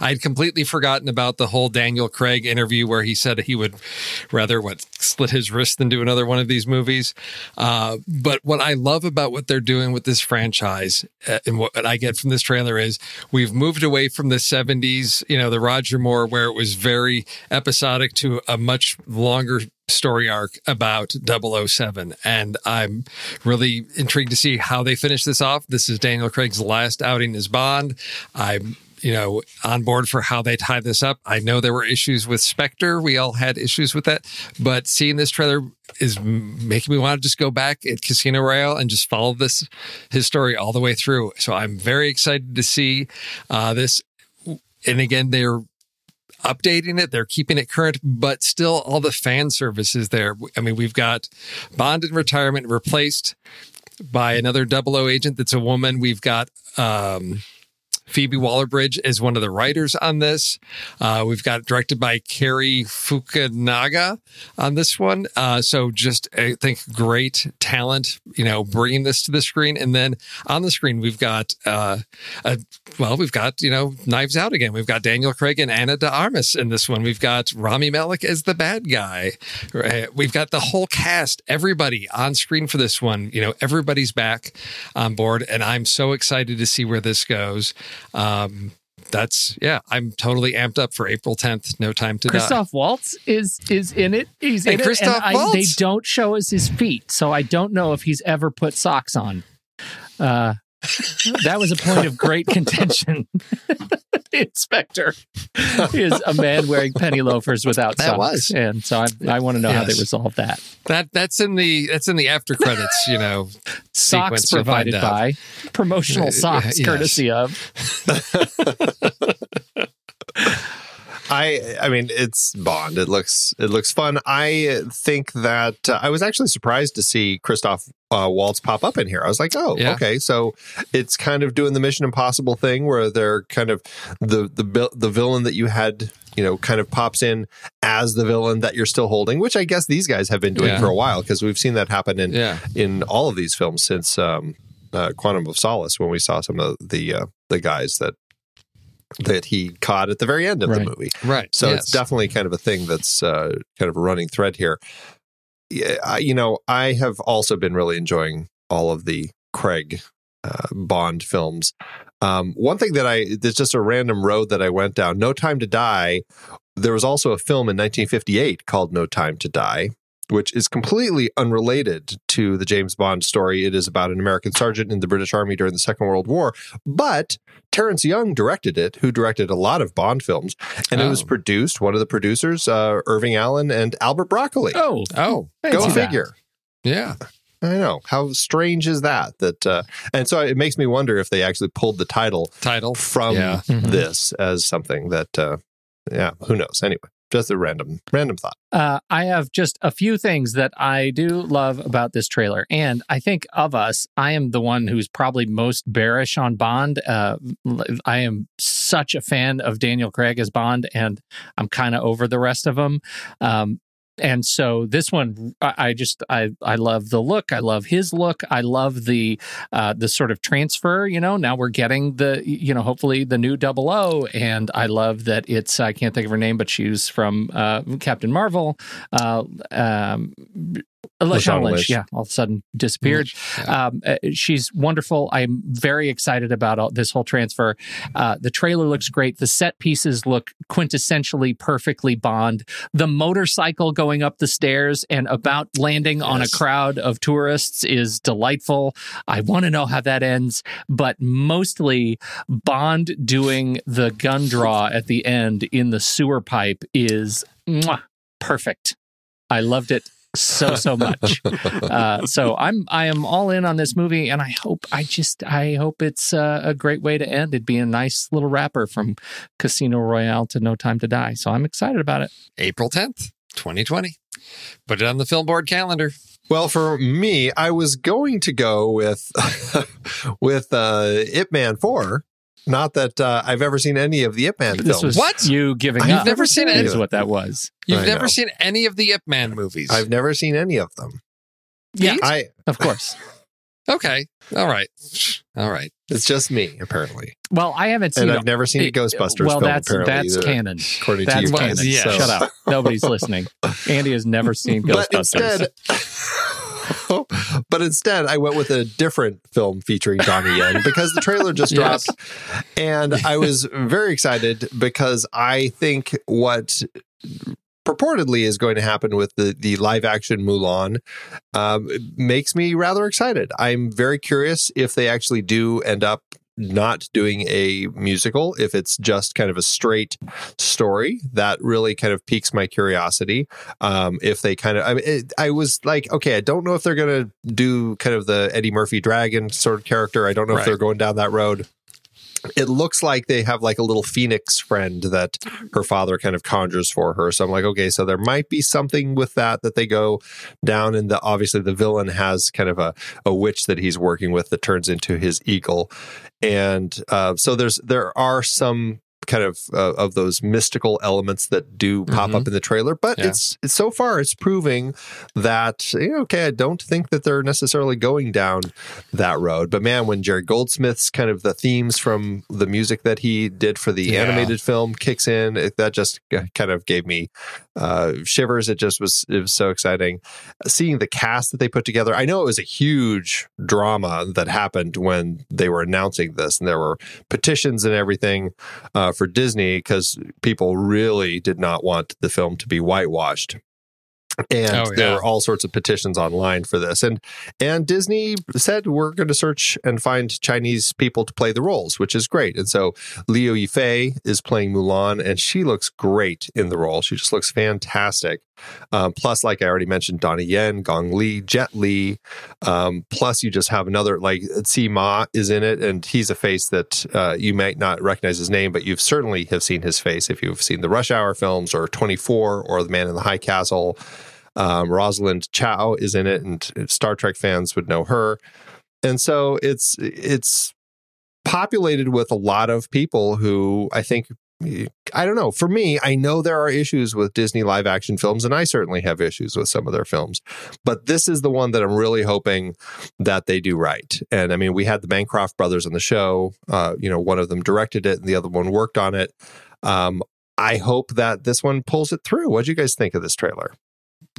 i'd completely forgotten about the whole daniel craig interview where he said he would rather what slit his wrist than do another one of these movies. Uh, but what i love about what they're doing with this franchise uh, and what i get from this trailer is we've moved away from the 70s you know the roger moore where it was very episodic to a much longer story arc about 007 and i'm really intrigued to see how they finish this off. This is daniel craig's last outing as bond. I'm you know, on board for how they tie this up. I know there were issues with Spectre. We all had issues with that. But seeing this trailer is making me want to just go back at Casino Royale and just follow this his story all the way through. So I'm very excited to see uh, this. And again, they're updating it. They're keeping it current, but still all the fan service is there. I mean, we've got Bond in retirement replaced by another double O agent that's a woman. We've got um, Phoebe Waller Bridge is one of the writers on this. Uh, we've got directed by Cary Fukunaga on this one. Uh, so just, I think, great talent, you know, bringing this to the screen. And then on the screen, we've got, uh, a, well, we've got, you know, Knives Out again. We've got Daniel Craig and Ana de Armas in this one. We've got Rami Malek as the bad guy. Right? We've got the whole cast, everybody on screen for this one. You know, everybody's back on board. And I'm so excited to see where this goes. Um, that's yeah, I'm totally amped up for April 10th. No time to die. Christoph Waltz is is in it. He's in it, and I, they don't show us his feet, so I don't know if he's ever put socks on. Uh, that was a point of great contention. the inspector is a man wearing penny loafers without That socks, was. and so I, I want to know how they resolve that. That that's in the that's in the after credits. You know, Socks provided by promotional Uh, socks, yes. courtesy of. I I mean it's Bond. It looks it looks fun. I think that uh, I was actually surprised to see Christoph uh, Waltz pop up in here. I was like, oh, Yeah. okay, so it's kind of doing the Mission Impossible thing where they're kind of the the the villain that you had, you know, kind of pops in as the villain that you're still holding, which I guess these guys have been doing Yeah. for a while because we've seen that happen in Yeah. in all of these films since um, uh, Quantum of Solace when we saw some of the uh, the guys that that he caught at the very end of Right. the movie. Right. So yes. it's definitely kind of a thing that's uh, kind of a running thread here. Yeah, I, you know, I have also been really enjoying all of the Craig uh, Bond films. Um, one thing that I there's just a random road that I went down. No Time to Die. There was also a film in 1958 called No Time to Die, which is completely unrelated to the James Bond story. It is about an American sergeant in the British Army during the Second World War, but Terence Young directed it, who directed a lot of Bond films, and it was Oh. produced. One of the producers, uh, Irving Allen and Albert Broccoli. Oh, Oh, Go see that. figure. yeah. I know how strange is that? That uh, and so it makes me wonder if they actually pulled the title Title. from Yeah. Mhm. this as something that, uh, yeah, who knows? Anyway, just a random random thought. Uh, I have just a few things that I do love about this trailer. And I think of us, I am the one who's probably most bearish on Bond. Uh, I am such a fan of Daniel Craig as Bond, and I'm kind of over the rest of them. Um, and so this one, I just I I love the look. I love his look. I love the uh, the sort of transfer. You know, now we're getting the you know hopefully the new Double O, and I love that it's I can't think of her name, but she's from uh, Captain Marvel. Uh, um, Lashana Lynch, Lynch. yeah, all of a sudden disappeared. Um, uh, she's wonderful. I'm very excited about all, this whole transfer. Uh, the trailer looks great. The set pieces look quintessentially perfectly Bond. The motorcycle going up the stairs and about landing on a crowd of tourists is delightful. I want to know how that ends, but mostly Bond doing the gun draw at the end in the sewer pipe is mwah, perfect. I loved it so so much. Uh, so I'm I am all in on this movie, and I hope I just I hope it's uh, a great way to end. It'd be a nice little wrapper from Casino Royale to No Time to Die. So I'm excited about it. April 10th, 2020. Put it on the film board calendar. Well, for me, I was going to go with with uh, Ip Man Four. Not that uh, I've ever seen any of the Ip Man This films. was What? you giving I've up. never seen any is of what that was. You've I never know. seen any of the Ip Man movies. I've never seen any of them. Yeah, I of course. okay. All right. All right. it's just me apparently, Well, I haven't seen. and I've never seen a Ghostbusters Well, film. that's apparently, that's either, canon. according to That's you. Well, canon. yeah. Shut up. Nobody's listening. Andy has never seen but Ghostbusters. instead but instead i went with a different film featuring donnie yen because the trailer just Yes. dropped and i was very excited because i think what purportedly is going to happen with the, the live action mulan um, makes me rather excited i'm very curious if they actually do end up not doing a musical if it's just kind of a straight story that really kind of piques my curiosity. Um, if they kind of I, mean, it, I was like okay i don't know if they're going to do kind of the eddie murphy dragon sort of character. I don't know if they're going down that road it looks like they have like a little phoenix friend that her father kind of conjures for her. So i'm like okay so there might be something with that that they go down and the obviously the villain has kind of a, a witch that he's working with that turns into his eagle. And uh, so there's there are some kind of uh, of those mystical elements that do pop Mhm. up in the trailer but Yeah. it's, it's so far it's proving that okay i don't think that they're necessarily going down that road but man when jerry goldsmith's kind of the themes from the music that he did for the Yeah. animated film kicks in it, that just kind of gave me uh, shivers. It just was it was so exciting. Seeing the cast that they put together i know it was a huge drama that happened when they were announcing this and there were petitions and everything uh, for disney because people really did not want the film to be whitewashed and Oh, there yeah. were all sorts of petitions online for this and and disney said we're going to search and find chinese people to play the roles which is great and so liu yifei is playing mulan and she looks great in the role she just looks fantastic Um, plus, like I already mentioned, Donnie Yen, Gong Li, Jet Li. Um, plus, you just have another like Tzi Ma is in it, and he's a face that uh, you might not recognize his name, but you've certainly have seen his face if you've seen the Rush Hour films or Twenty Four or The Man in the High Castle. Um, Rosalind Chao is in it, and Star Trek fans would know her. And so it's it's populated with a lot of people who I think I don't know. For me, I know there are issues with Disney live action films, and I certainly have issues with some of their films. But this is the one that I'm really hoping that they do right. And I mean, we had the Bancroft brothers on the show. Uh, you know, one of them directed it, and the other one worked on it. Um, I hope that this one pulls it through. What do you guys think of this trailer?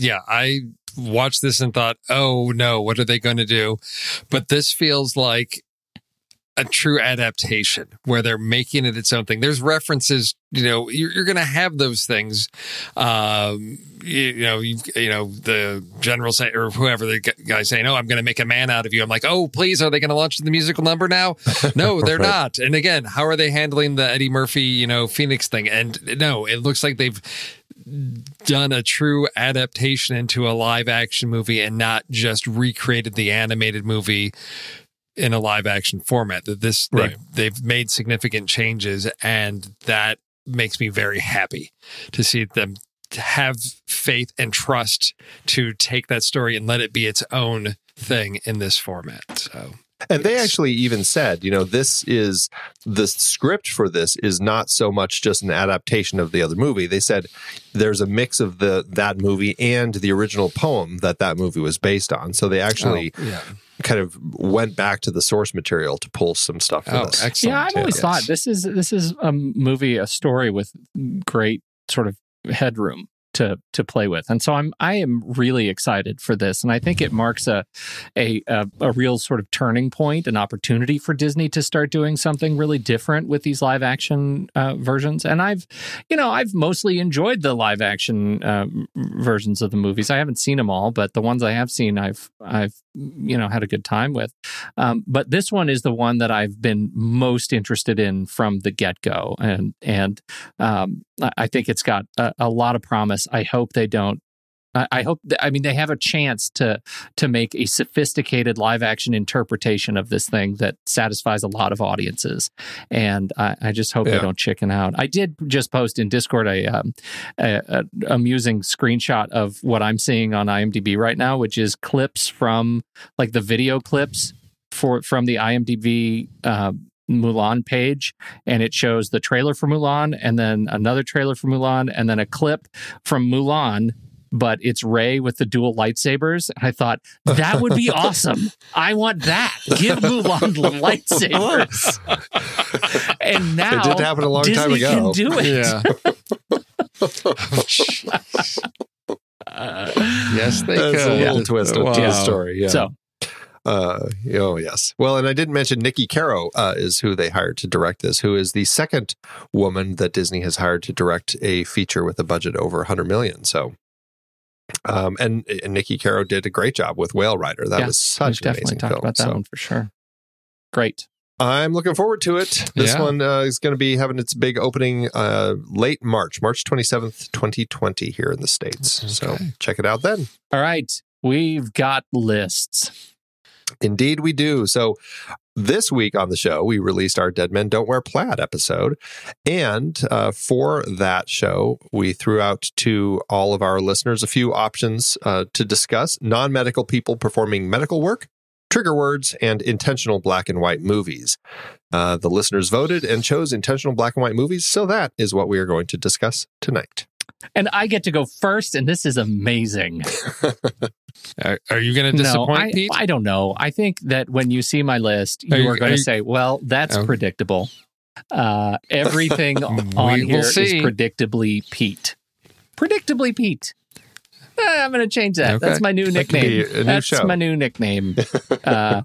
Yeah, I watched this and thought, oh no, what are they going to do? But this feels like a true adaptation where they're making it its own thing. There's references, you know, you're, you're going to have those things. Um, you, you, know, you, you know, the general say or whoever the guy saying, "Oh, I'm going to make a man out of you." I'm like, "Oh, please, are they going to launch the musical number now?" No, they're right. not. And again, how are they handling the Eddie Murphy, you know, Phoenix thing? And no, it looks like they've done a true adaptation into a live action movie and not just recreated the animated movie in a live action format that this right. they've, they've made significant changes and that makes me very happy to see them have faith and trust to take that story and let it be its own thing in this format so and they actually even said, you know, this is the script for this is not so much just an adaptation of the other movie. They said there's a mix of the that movie and the original poem that that movie was based on. So they actually oh, yeah. kind of went back to the source material to pull some stuff for oh, this. Excellent. Yeah, I've always yes. thought this is this is a movie, a story with great sort of headroom to to play with. And so I'm I am really excited for this, and I think it marks a a a, a real sort of turning point, an opportunity for Disney to start doing something really different with these live action uh, versions. And I've you know I've mostly enjoyed the live action uh, versions of the movies. I haven't seen them all, but the ones I have seen, I've I've you know had a good time with. Um, but this one is the one that I've been most interested in from the get go, and and um, I think it's got a, a lot of promise. I hope they don't I hope. I mean, they have a chance to to make a sophisticated live action interpretation of this thing that satisfies a lot of audiences, and I, I just hope yeah. they don't chicken out. I did just post in Discord a, um, a, a, amusing screenshot of what I'm seeing on IMDb right now, which is clips from like the video clips for from the IMDb. Uh, Mulan page and it shows the trailer for Mulan and then another trailer for Mulan and then a clip from Mulan but it's Rey with the dual lightsabers. And I thought that would be awesome. I want that. Give Mulan the lightsabers. and now it did happen a long Disney time ago. Can do it. Yeah. uh, yes, they That's could. a little twist of wow. the story. Yeah. So uh, oh yes. Well, and I didn't mention Niki Caro uh, is who they hired to direct this. Who is the second woman that Disney has hired to direct a feature with a budget over 100 million? So um, and, and Niki Caro did a great job with Whale Rider. That yeah, was such an definitely amazing talked film. about that so. one for sure. Great. I'm looking forward to it. This yeah. one uh, is going to be having its big opening uh, late March, March 27th, 2020, here in the States. Okay. So check it out then. All right. We've got lists. Indeed, we do. So, this week on the show, we released our Dead Men Don't Wear Plaid episode. And uh, for that show, we threw out to all of our listeners a few options uh, to discuss non medical people performing medical work, trigger words, and intentional black and white movies. Uh, the listeners voted and chose intentional black and white movies. So, that is what we are going to discuss tonight. And I get to go first, and this is amazing. are, are, you going to disappoint no, I, Pete? I don't know. I think that when you see my list, you are, are going to say, "Well, that's oh. predictable." Uh, everything on here is predictably Pete. Predictably Pete. Eh, I'm going to change that. Okay. That's my new nickname. New That's show. my new nickname. uh,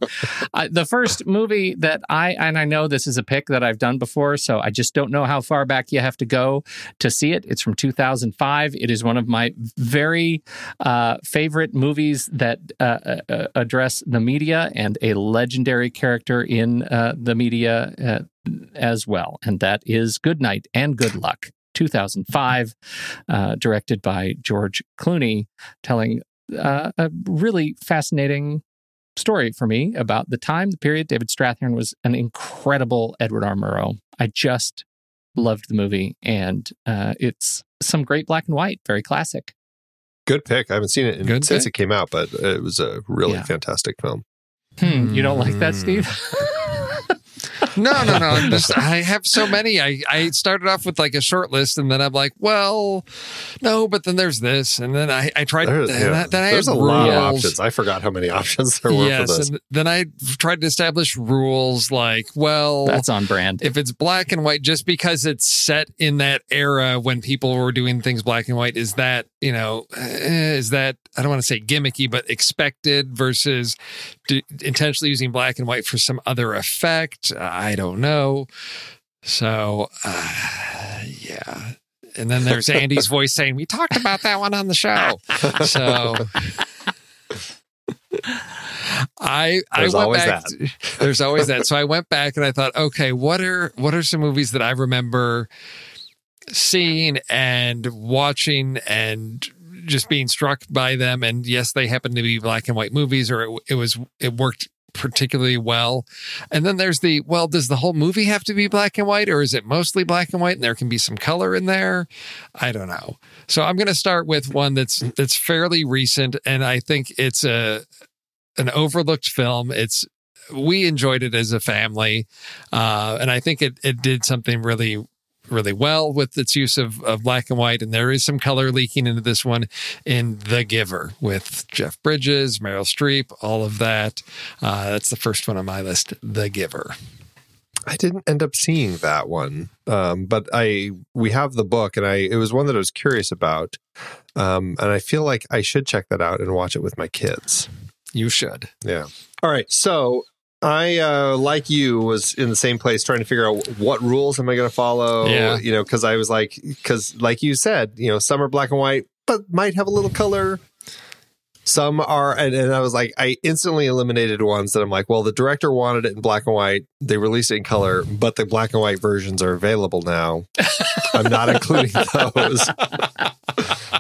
I, the first movie that I and I know this is a pick that I've done before, so I just don't know how far back you have to go to see it. It's from 2005. It is one of my very uh, favorite movies that uh, uh, uh address the media and a legendary character in uh, the media as well, and that is Good Night and Good Luck. 2005, uh, directed by George Clooney, telling uh, a really fascinating story for me about the time, the period. David Strathairn was an incredible Edward R. Murrow. I just loved the movie, and uh, it's some great black and white, very classic. Good pick. I haven't seen it in, since pick. it came out, but it was a really Yeah. fantastic film. Hmm, you don't like that, Hmm. Steve? No, no, no. I'm just I have so many. I I started off with like a short list, and then I'm like, well, no, but then there's this, and then I I tried. There's, then, yeah. I, then I There's a had lot of options. I forgot how many options there were for Yes, this. and then I tried to establish rules like, well, That's on brand. if it's black and white just because it's set in that era when people were doing things black and white is that you know eh, is that i don't want to say gimmicky but expected versus d- intentionally using black and white for some other effect i don't know so uh, yeah and then there's andy's voice saying we talked about that one on the show so I I went always back. There's always that. So I went back and I thought, okay, what are what are some movies that I remember seeing and watching and just being struck by them? And yes, they happen to be black and white movies, or it, it was it worked particularly well. And then there's the well, does the whole movie have to be black and white, or is it mostly black and white and there can be some color in there? I don't know. So I'm going to start with one that's that's fairly recent, and I think it's a an overlooked film. It's we enjoyed it as a family, uh, and I think it it did something really really well with its use of, of black and white and there is some color leaking into this one in the giver with jeff bridges meryl streep all of that uh, that's the first one on my list the giver I didn't end up seeing that one, um, but I we have the book, and I it was one that I was curious about, um, and I feel like I should check that out and watch it with my kids. you should Yeah. All right. So I, uh, like you, was in the same place trying to figure out what rules am I going to follow. Yeah. You know, because I was like, because like you said, you know, some are black and white, but might have a little color. Some are, and, and I was like, I instantly eliminated ones that I'm like, well, the director wanted it in black and white. They released it in color, but the black and white versions are available now. I'm not including those.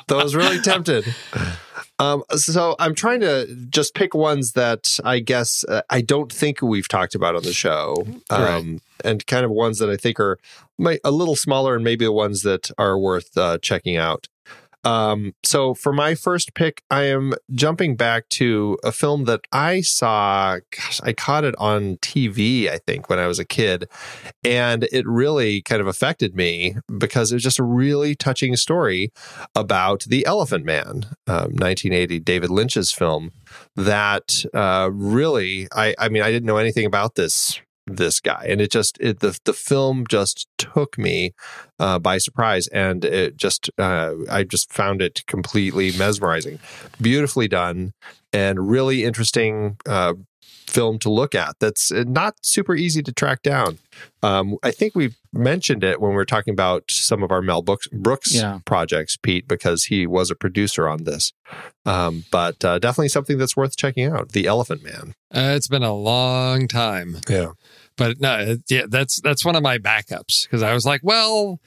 those really tempted. Um, so I'm trying to just pick ones that I guess uh, I don't think we've talked about on the show, um, Right. and kind of ones that I think are may, a little smaller and maybe the ones that are worth uh, checking out. Um, so for my first pick, I am jumping back to a film that I saw. Gosh, I caught it on TV, I think, when I was a kid, and it really kind of affected me because it was just a really touching story about the Elephant Man, um, 1980, David Lynch's film. That uh, really, I, I mean, I didn't know anything about this this guy, and it just it, the the film just took me uh, by surprise, and it just uh, I just found it completely mesmerizing, beautifully done, and really interesting. Uh, film to look at that's uh, not super easy to track down. Um, i think we mentioned it when we were talking about some of our mel brooks, brooks Yeah. projects pete because he was a producer on this. Um, but uh, definitely something that's worth checking out the elephant man. Uh, it's been a long time. Yeah but no, yeah, that's that's one of my backups because I was like, well,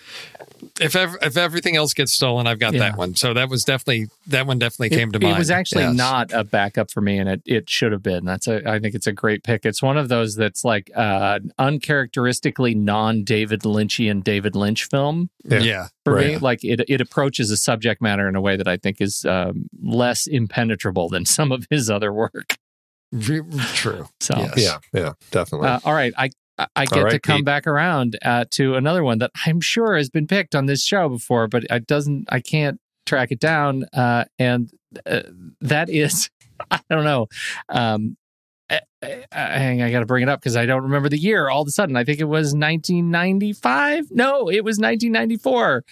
if ev- if everything else gets stolen, I've got Yeah. that one. So that was definitely that one definitely It- came to it, mind. It was actually Yes. not a backup for me, and it, it should have been. That's a. I think it's a great pick. It's one of those that's like uh, uncharacteristically non David Lynchian David Lynch film Yeah. Yeah. for me. Like it it approaches a subject matter in a way that I think is um, less impenetrable than some of his other work. V- true. So. Yes. yeah yeah definitely Uh, all right, I I- I get All right, to come Pete. back around uh, to another one that I'm sure has been picked on this show before, but it doesn't. I can't track it down, uh, and uh, that is I don't know. Um, I, I, hang, I got to bring it up because I don't remember the year. All of a sudden, I think it was 1995. No, it was 1994.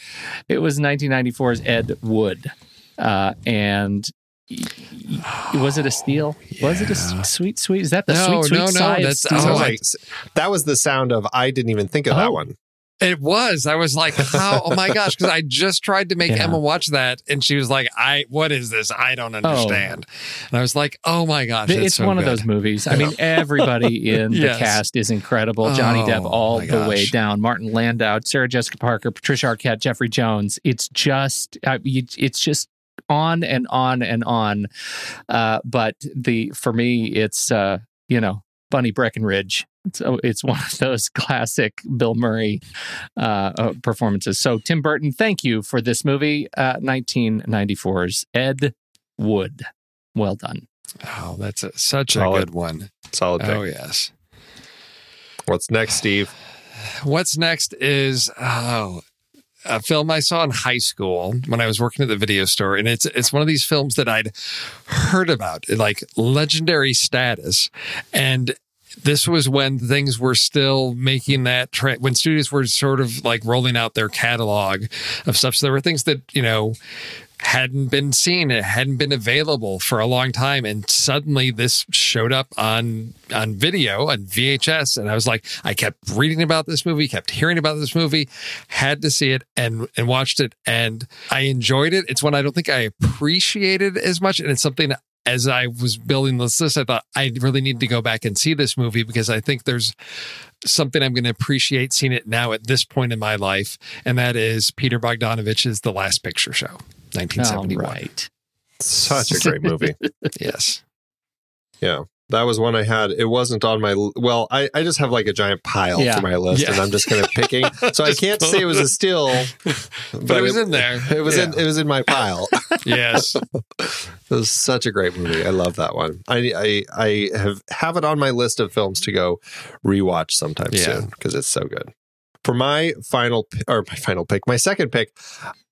It was 1994's Ed Wood, uh, and. Was it a steal? Was it a sweet, sweet? Is that the No, sweet, sweet no, no, sigh of that's- steal? I Oh, was like, that was the sound of I didn't even think of that Oh. one. It was. I was like, how? Oh my gosh. Because I just tried to make Yeah. Emma watch that. And she was like, I, what is this? I don't oh. understand. And I was like, oh my gosh. It's, It's, so one of those movies. I mean, everybody in Yes. the cast is incredible. Johnny Oh, Depp all my the way down. Martin Landau, Sarah Jessica Parker, Patricia Arquette, Jeffrey Jones. It's just, I, you- it's just on and on and on. Uh, but the for me, it's uh, you know Bunny Breckinridge. So it's one of those classic Bill Murray uh, uh, performances. So Tim Burton, thank you for this movie, uh, 1994's Ed Wood. Well done. Oh, that's a, such a Solid. good one. Solid pick. Oh, yes. What's next, Steve? What's next is oh, a film I saw in high school when I was working at the video store, and it's it's one of these films that I'd heard about, like legendary status, and this was when things were still making that tra- when studios were sort of like rolling out their catalog of stuff. So there were things that you know hadn't been seen it hadn't been available for a long time and suddenly this showed up on on video on VHS and I was like I kept reading about this movie kept hearing about this movie had to see it and and watched it and I enjoyed it. It's one I don't think I appreciated as much and it's something as I was building this list I thought I really need to go back and see this movie because I think there's something I'm going to appreciate seeing it now at this point in my life and that is Peter Bogdanovich's The Last Picture Show 1971 All right. Such a great movie. Yes. Yeah. That was one I had. It wasn't on my well. I, I just have like a giant pile Yeah. for my list, Yeah. and I'm just kind of picking. So I can't say it was a steal, But, it was in there. It was in it was in my pile. Yes. It was such a great movie. I love that one. I I, I have have it on my list of films to go rewatch sometime Yeah. soon because it's so good. For my final p- or my final pick, my second pick,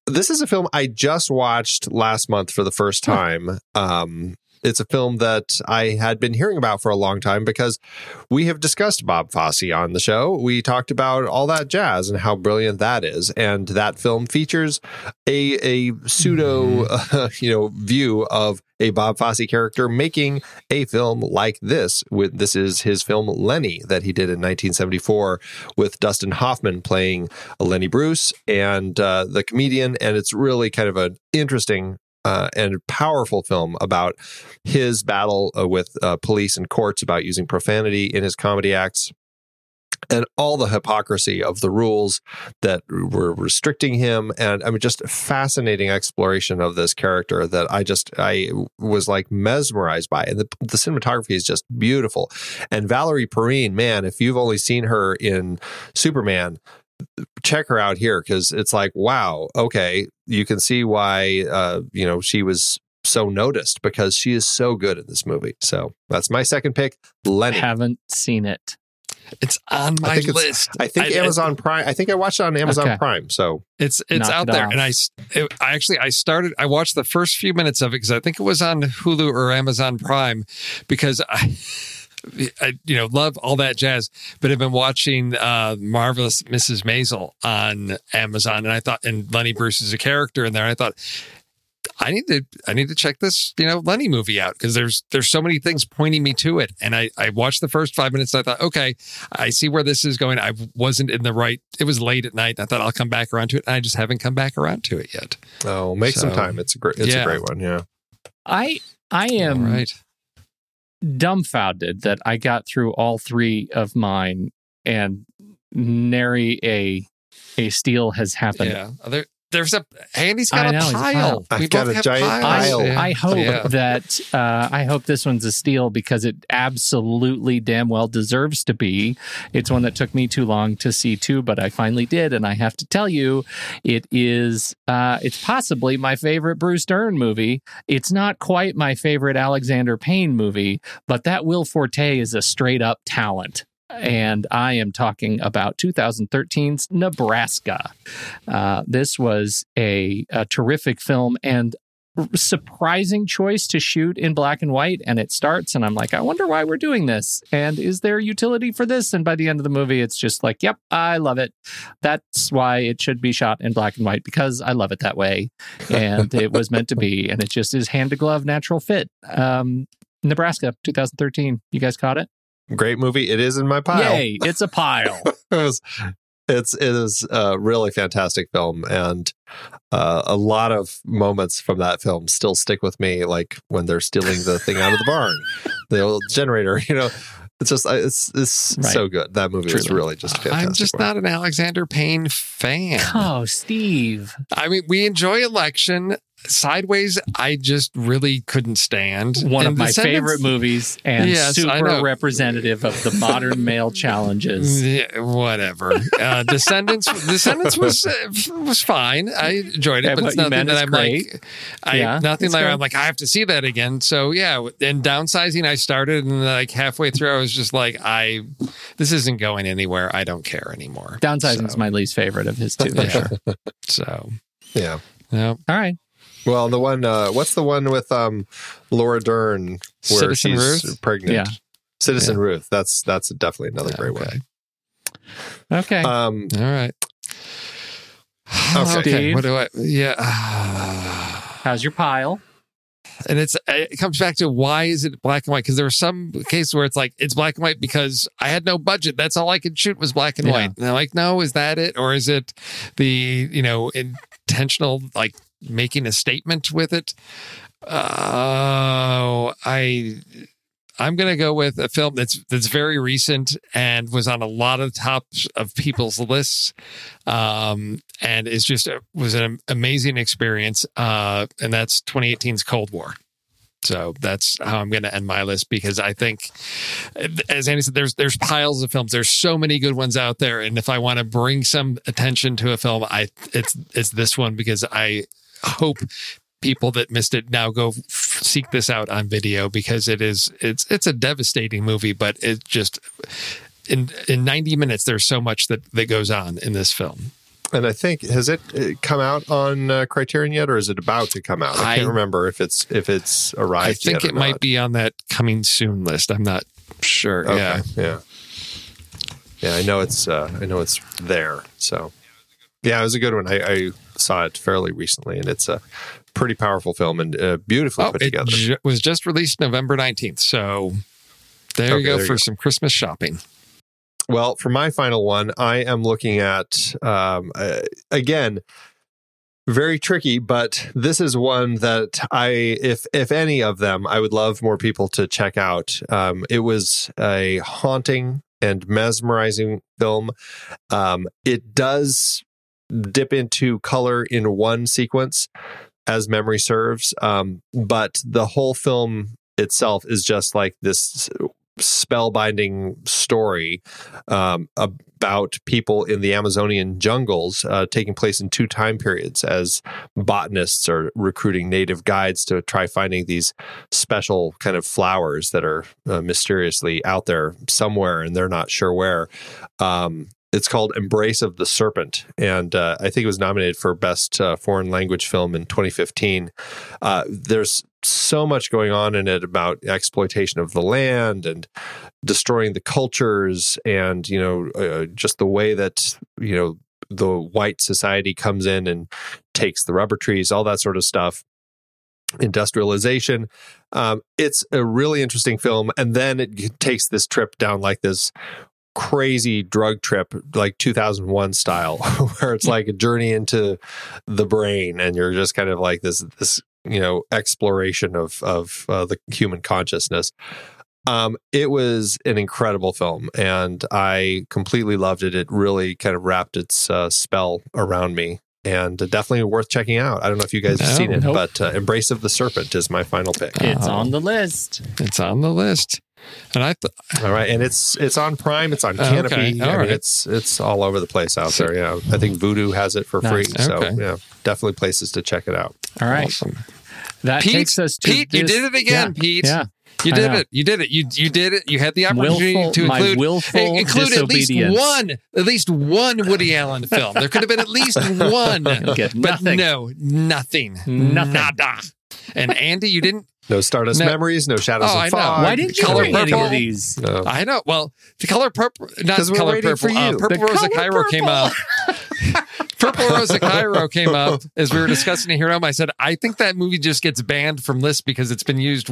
this is a film I just watched last month for the first time. Um, it's a film that I had been hearing about for a long time because we have discussed Bob Fosse on the show. We talked about all that jazz and how brilliant that is, and that film features a a pseudo uh, you know view of a Bob Fosse character making a film like this. With this is his film Lenny that he did in 1974 with Dustin Hoffman playing Lenny Bruce and uh, the comedian, and it's really kind of an interesting. Uh, and powerful film about his battle uh, with uh, police and courts about using profanity in his comedy acts and all the hypocrisy of the rules that were restricting him. And i mean just a fascinating exploration of this character that i just i was like mesmerized by. And the, the cinematography is just beautiful. And valerie perrine man if you've only seen her in superman check her out here because it's like wow okay you can see why uh you know she was so noticed because she is so good in this movie so that's my second pick lenny Haven't seen it. It's on my think it's- list. I think Amazon Prime. I think I watched it on Amazon Okay. Prime. So It's it's Knock out it there, off. and I, s- it- I actually I started I watched the first few minutes of it because I think it was on Hulu or Amazon Prime because I. I, you know, love all that jazz, but I've been watching uh, Marvelous Mrs. Maisel on Amazon, and I thought, and Lenny Bruce is a character in there. And I thought, I need to, I need to check this, you know, Lenny movie out because there's, there's so many things pointing me to it. And I, I watched the first five minutes. And I thought, okay, I see where this is going. I wasn't in the right. It was late at night. I thought I'll come back around to it. And I just haven't come back around to it yet. oh, make some time. It's a great. It's yeah. a great one. Yeah. I I am All right. Dumbfounded that I got through all three of mine and nary a a steal has happened. Yeah. There, there's a Andy's got I a know, it's a pile. pile. I've We got both a have giant I, piles. pile. Yeah. I hope Yeah. that uh, I hope this one's a steal because it absolutely damn well deserves to be. It's one that took me too long to see too, but I finally did, and I have to tell you, it is uh, it's possibly my favorite Bruce Dern movie. It's not quite my favorite Alexander Payne movie, but that Will Forte is a straight up talent. And I am talking about 2013's Nebraska. Uh, this was a, a terrific film and surprising choice to shoot in black and white and it starts and i'm like i wonder why we're doing this and is there utility for this? And by the end of the movie it's just like yep i love it. That's why it should be shot in black and white because i love it that way and it was meant to be and it just is hand to glove natural fit. Um nebraska 2013 you guys caught it Great movie. It is in my pile. yay it's a pile It was it's it is a really fantastic film, and uh, a lot of moments from that film still stick with me. Like when they're stealing the thing out of the barn, the old generator. You know, it's just it's it's Right. so good. That movie is really just fantastic. I'm just one. not an Alexander Payne fan. Oh, Steve. I mean, we enjoy Election. Sideways, I just really couldn't stand. One of my Descendants- favorite movies and Yes, super representative of the modern male challenges. Yeah, whatever. Uh, Descendants. Descendants was uh, was fine. I enjoyed it, Yeah, but what it's nothing meant that is I'm great. like. I Yeah, nothing like good. I'm like I have to see that again. So yeah, and downsizing. I started and like halfway through, I was just like, I this isn't going anywhere. I don't care anymore. Downsizing's So- my least favorite of his two. Yeah. sure. So yeah. yeah, All right. Well, the one uh, what's the one with um, Laura Dern where Citizen she's Ruth? pregnant? Yeah. Citizen Ruth. That's that's definitely another great okay. Okay. Um, All right. Okay. Steve? What do I? Yeah. How's your pile? and it's it comes back to why is it black and white? Because there were some cases where it's like it's black and white because I had no budget. That's all I could shoot was black and Yeah. white. And I'm like, no, is that it, or is it the you know intentional like making a statement with it? Oh, I. I'm gonna go with a film that's that's very recent and was on a lot of tops of people's lists, um, and is just a, was an amazing experience. Uh, and that's 2018's Cold War. So that's how I'm going to end my list because I think, as Andy said, there's there's piles of films. There's so many good ones out there, and if I want to bring some attention to a film, I it's it's this one because I hope people that missed it now go f- seek this out on video because it is it's it's a devastating movie, but it just in in 90 minutes there's so much that that goes on in this film. and I think has it uh, come out on uh, Criterion yet, or is it about to come out? I, I- can't remember if it's if it's arrived. I think it might be on that coming soon list. I'm not sure. Okay. Yeah. yeah, yeah. I know it's uh, I know it's there. So yeah, it was a good one. I, I saw it fairly recently, and it's a pretty powerful film and uh, beautifully Oh, put it together. ju- was just released November 19th. So there Okay, you go there you for go. some Christmas shopping. Well, for my final one, I am looking at um, uh, again very tricky, but this is one that I, if if any of them, I would love more people to check out. Um, it was a haunting and mesmerizing film. Um, it does dip into color in one sequence, as memory serves, um, but the whole film itself is just like this spellbinding story um, about people in the Amazonian jungles, uh, taking place in two time periods as botanists are recruiting native guides to try finding these special kind of flowers that are uh, mysteriously out there somewhere and they're not sure where. Um, it's called Embrace of the Serpent, and uh, I think it was nominated for Best uh, Foreign Language Film in 2015. Uh, there's so much going on in it about exploitation of the land and destroying the cultures, and you know, uh, just the way that you know the white society comes in and takes the rubber trees, all that sort of stuff. Industrialization. Um, it's a really interesting film, and then it takes this trip down like this crazy drug trip like 2001 style where it's like a journey into the brain and you're just kind of like this this you know exploration of of uh, the human consciousness um it was an incredible film and i completely loved it it really kind of wrapped its uh, spell around me and definitely worth checking out i don't know if you guys have seen it nope. but uh, embrace of the serpent is my final pick It's Oh. on the list. It's on the list. And I th- All right, and it's it's on Prime, it's on Oh, Kanopy. okay. I All mean, it's it's all over the place out So- there. Yeah, I think Vudu has it for free, Nice. so yeah, definitely places to check it out. All right. awesome. That Pete, takes us to Pete, you did it again, Yeah, Pete. Yeah. You did it. You did it. You you did it. You had the opportunity Willful, to my include willful eh, include at least one, at least one Woody Allen film. There could have been at least one, but nothing. no, nothing, Nothing. nada. And Andy, you didn't. No Stardust No. Memories, no Shadows Oh, of Fog. Why didn't you Color bring any of these? No. I know. Well, the color purple, not 'Cause we're color purple. for Uh, you. purple The Rose of color Cairo came out. purple Purple Rose of Cairo came up as we were discussing it here at home. I said, I think that movie just gets banned from lists because it's been used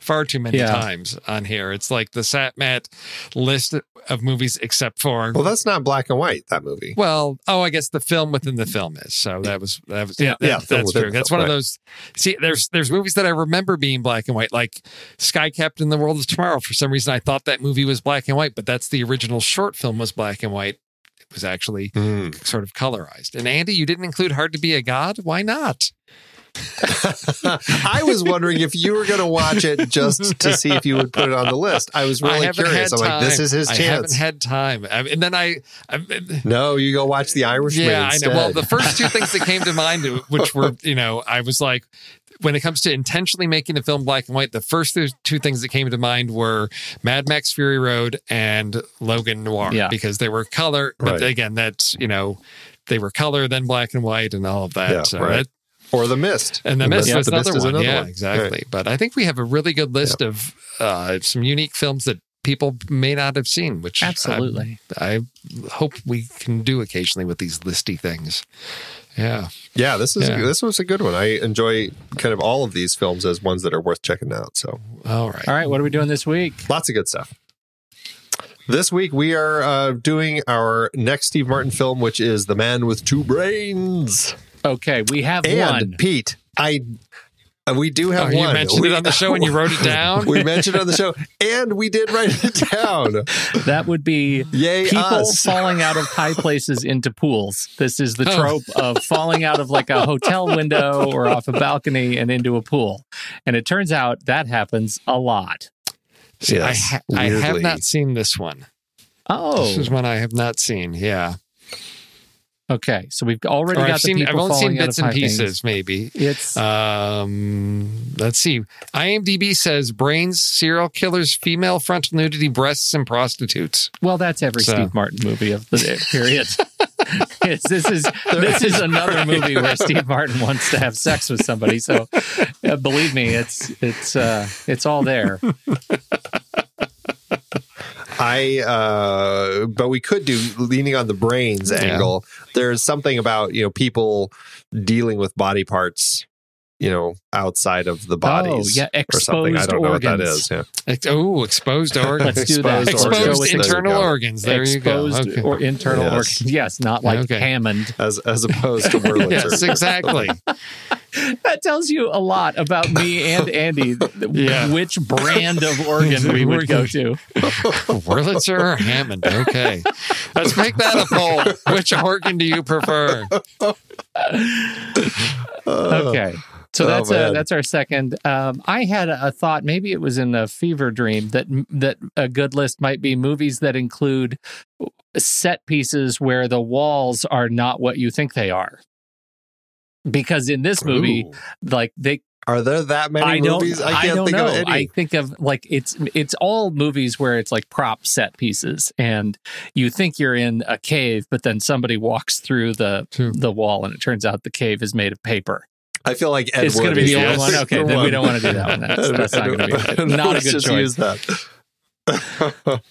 far too many Yeah. times on here. It's like the Satmat list of movies except for Well, that's not black and white. That movie. well, oh, I guess the film within the film is. So that was that was Yeah. that- Yeah, film that's true. That's film, one of those. See, there's there's movies that I remember being black and white, like Sky Captain: The World of Tomorrow. For some reason, I thought that movie was black and white, but that's the original short film was black and white. Was actually Hmm. sort of colorized. And Andy, you didn't include Hard to Be a God. Why not? I was wondering if you were going to watch it just to see if you would put it on the list. I was really haven't curious. I'm like, this is his chance. I haven't had time, I, and then I. I no, you go watch The Irishman. Yeah, I know. Well, the first two things that came to mind, which were, you know, I was like, when it comes to intentionally making the film black and white, the first two things that came to mind were Mad Max Fury Road and Logan Noir, Yeah. because they were color. But Right. again, that's, you know, they were color, then black and white, and all of that. Yeah, so right. that- or The Mist. and the The Mist Mist- was The Mist another is one. another yeah, one. exactly. Right. But I think we have a really good list of uh, some unique films that people may not have seen, which I- Absolutely. I hope we can do occasionally with these listy things. Yeah. Yeah, this is Yeah. this was a good one. I enjoy kind of all of these films as ones that are worth checking out. So All right. All right, what are we doing this week? lots of good stuff. This week we are uh, doing our next Steve Martin film, which is The Man with Two Brains. Okay, we have And one. Pete, I Uh, we do have Oh, one. you mentioned we, it on the show and you wrote it down. we mentioned it on the show, and we did write it down. That would be Yay people us! falling out of high places into pools. This is the Oh. trope of falling out of like a hotel window or off a balcony and into a pool. And it turns out that happens a lot. See, I, ha- I have not seen this one. Oh, This is one I have not seen. Yeah. Okay. So we've already Or got I've the seen, I've only seen falling bits and high things. pieces, maybe. It's Um, let's see. IMDb says brains, serial killers, female frontal nudity, breasts, and prostitutes. well, that's every So- Steve Martin movie of the day, period. This is this is another movie where Steve Martin wants to have sex with somebody. So, uh, believe me, it's it's uh, it's all there. I uh but we could do leaning on the brains Yeah. angle. There's something about, you know, people dealing with body parts, you know, outside of the bodies. Oh, yeah, or something. I don't know what that organs. is. Yeah. Ex- oh, exposed organs. Let's do that. Exposed Let's exposed with There internal go. organs. There exposed you go. Okay. or internal Yes. organs. Yes, not like Okay. Hammond. As as opposed to Wurlitzer. yes, exactly. That tells you a lot about me and Andy. Yeah. Which brand of organ we would go to. Wurlitzer or Hammond? Okay. Let's make that a poll. Which organ do you prefer? Okay. So Oh, that's uh, man. that's our second. Um, I had a, a thought. Maybe it was in a fever dream that that a good list might be movies that include set pieces where the walls are not what you think they are. Because in this movie, Ooh. like they Are there that many I don't. movies? I, can't don't think know. of any. I think of like it's it's all movies where it's like prop set pieces, and you think you're in a cave, but then somebody walks through the True. the wall, and it turns out the cave is made of paper. I feel like Ed it's going to be is the only the one. Okay, then we don't want to do that one. That's, that's not going to be good. not a good just choice. Use that.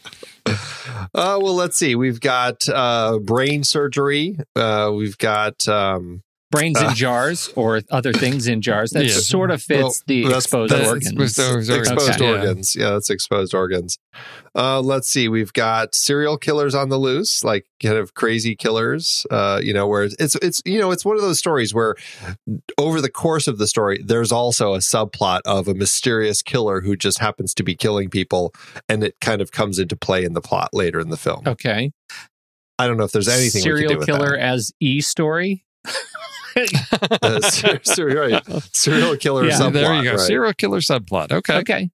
Uh, well, let's see. We've got uh, brain surgery. Uh, we've got um, Brains in Uh, jars or other things in jars. That Yeah. sort of fits Well, the that's- exposed that's- organs. exposed organs. exposed Okay. Yeah. organs. Yeah. that's exposed organs. Uh, let's see. We've got serial killers on the loose, like kind of crazy killers. Uh, you know, where it's it's you know it's one of those stories where over the course of the story, there's also a subplot of a mysterious killer who just happens to be killing people, and it kind of comes into play in the plot later in the film. Okay. I don't know if there's anything we Serial do with killer that. as E story. Uh, ser- ser- right. serial killer Yeah, subplot. there you go. right. Serial killer subplot. Okay. Okay.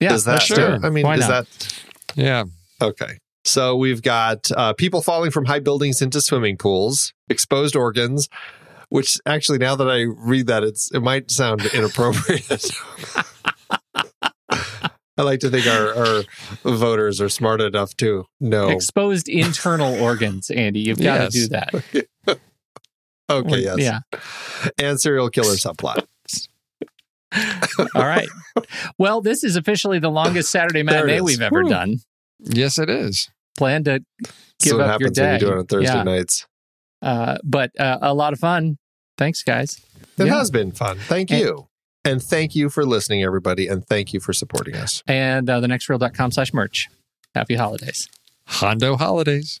Yeah. Does that? sure. I mean, Why is not? that Yeah. Okay. So we've got uh, people falling from high buildings into swimming pools, exposed organs, which actually, now that I read that, it's it might sound inappropriate. I like to think our, our voters are smart enough to know. Exposed internal organs, Andy. You've got Yes. to do that. Okay, yes. Yeah. And serial killer subplot. All right. Well, this is officially the longest Saturday There matinee we've ever Whew. done. Yes, it is. Plan to give what up your happens when day. you do it on Thursday Yeah. nights. Uh, but uh, a lot of fun. Thanks, guys. It Yeah. has been fun. Thank And- you. And thank you for listening, everybody. And thank you for supporting us. And uh, thenextreel.com slash merch. Happy holidays. Hondo holidays.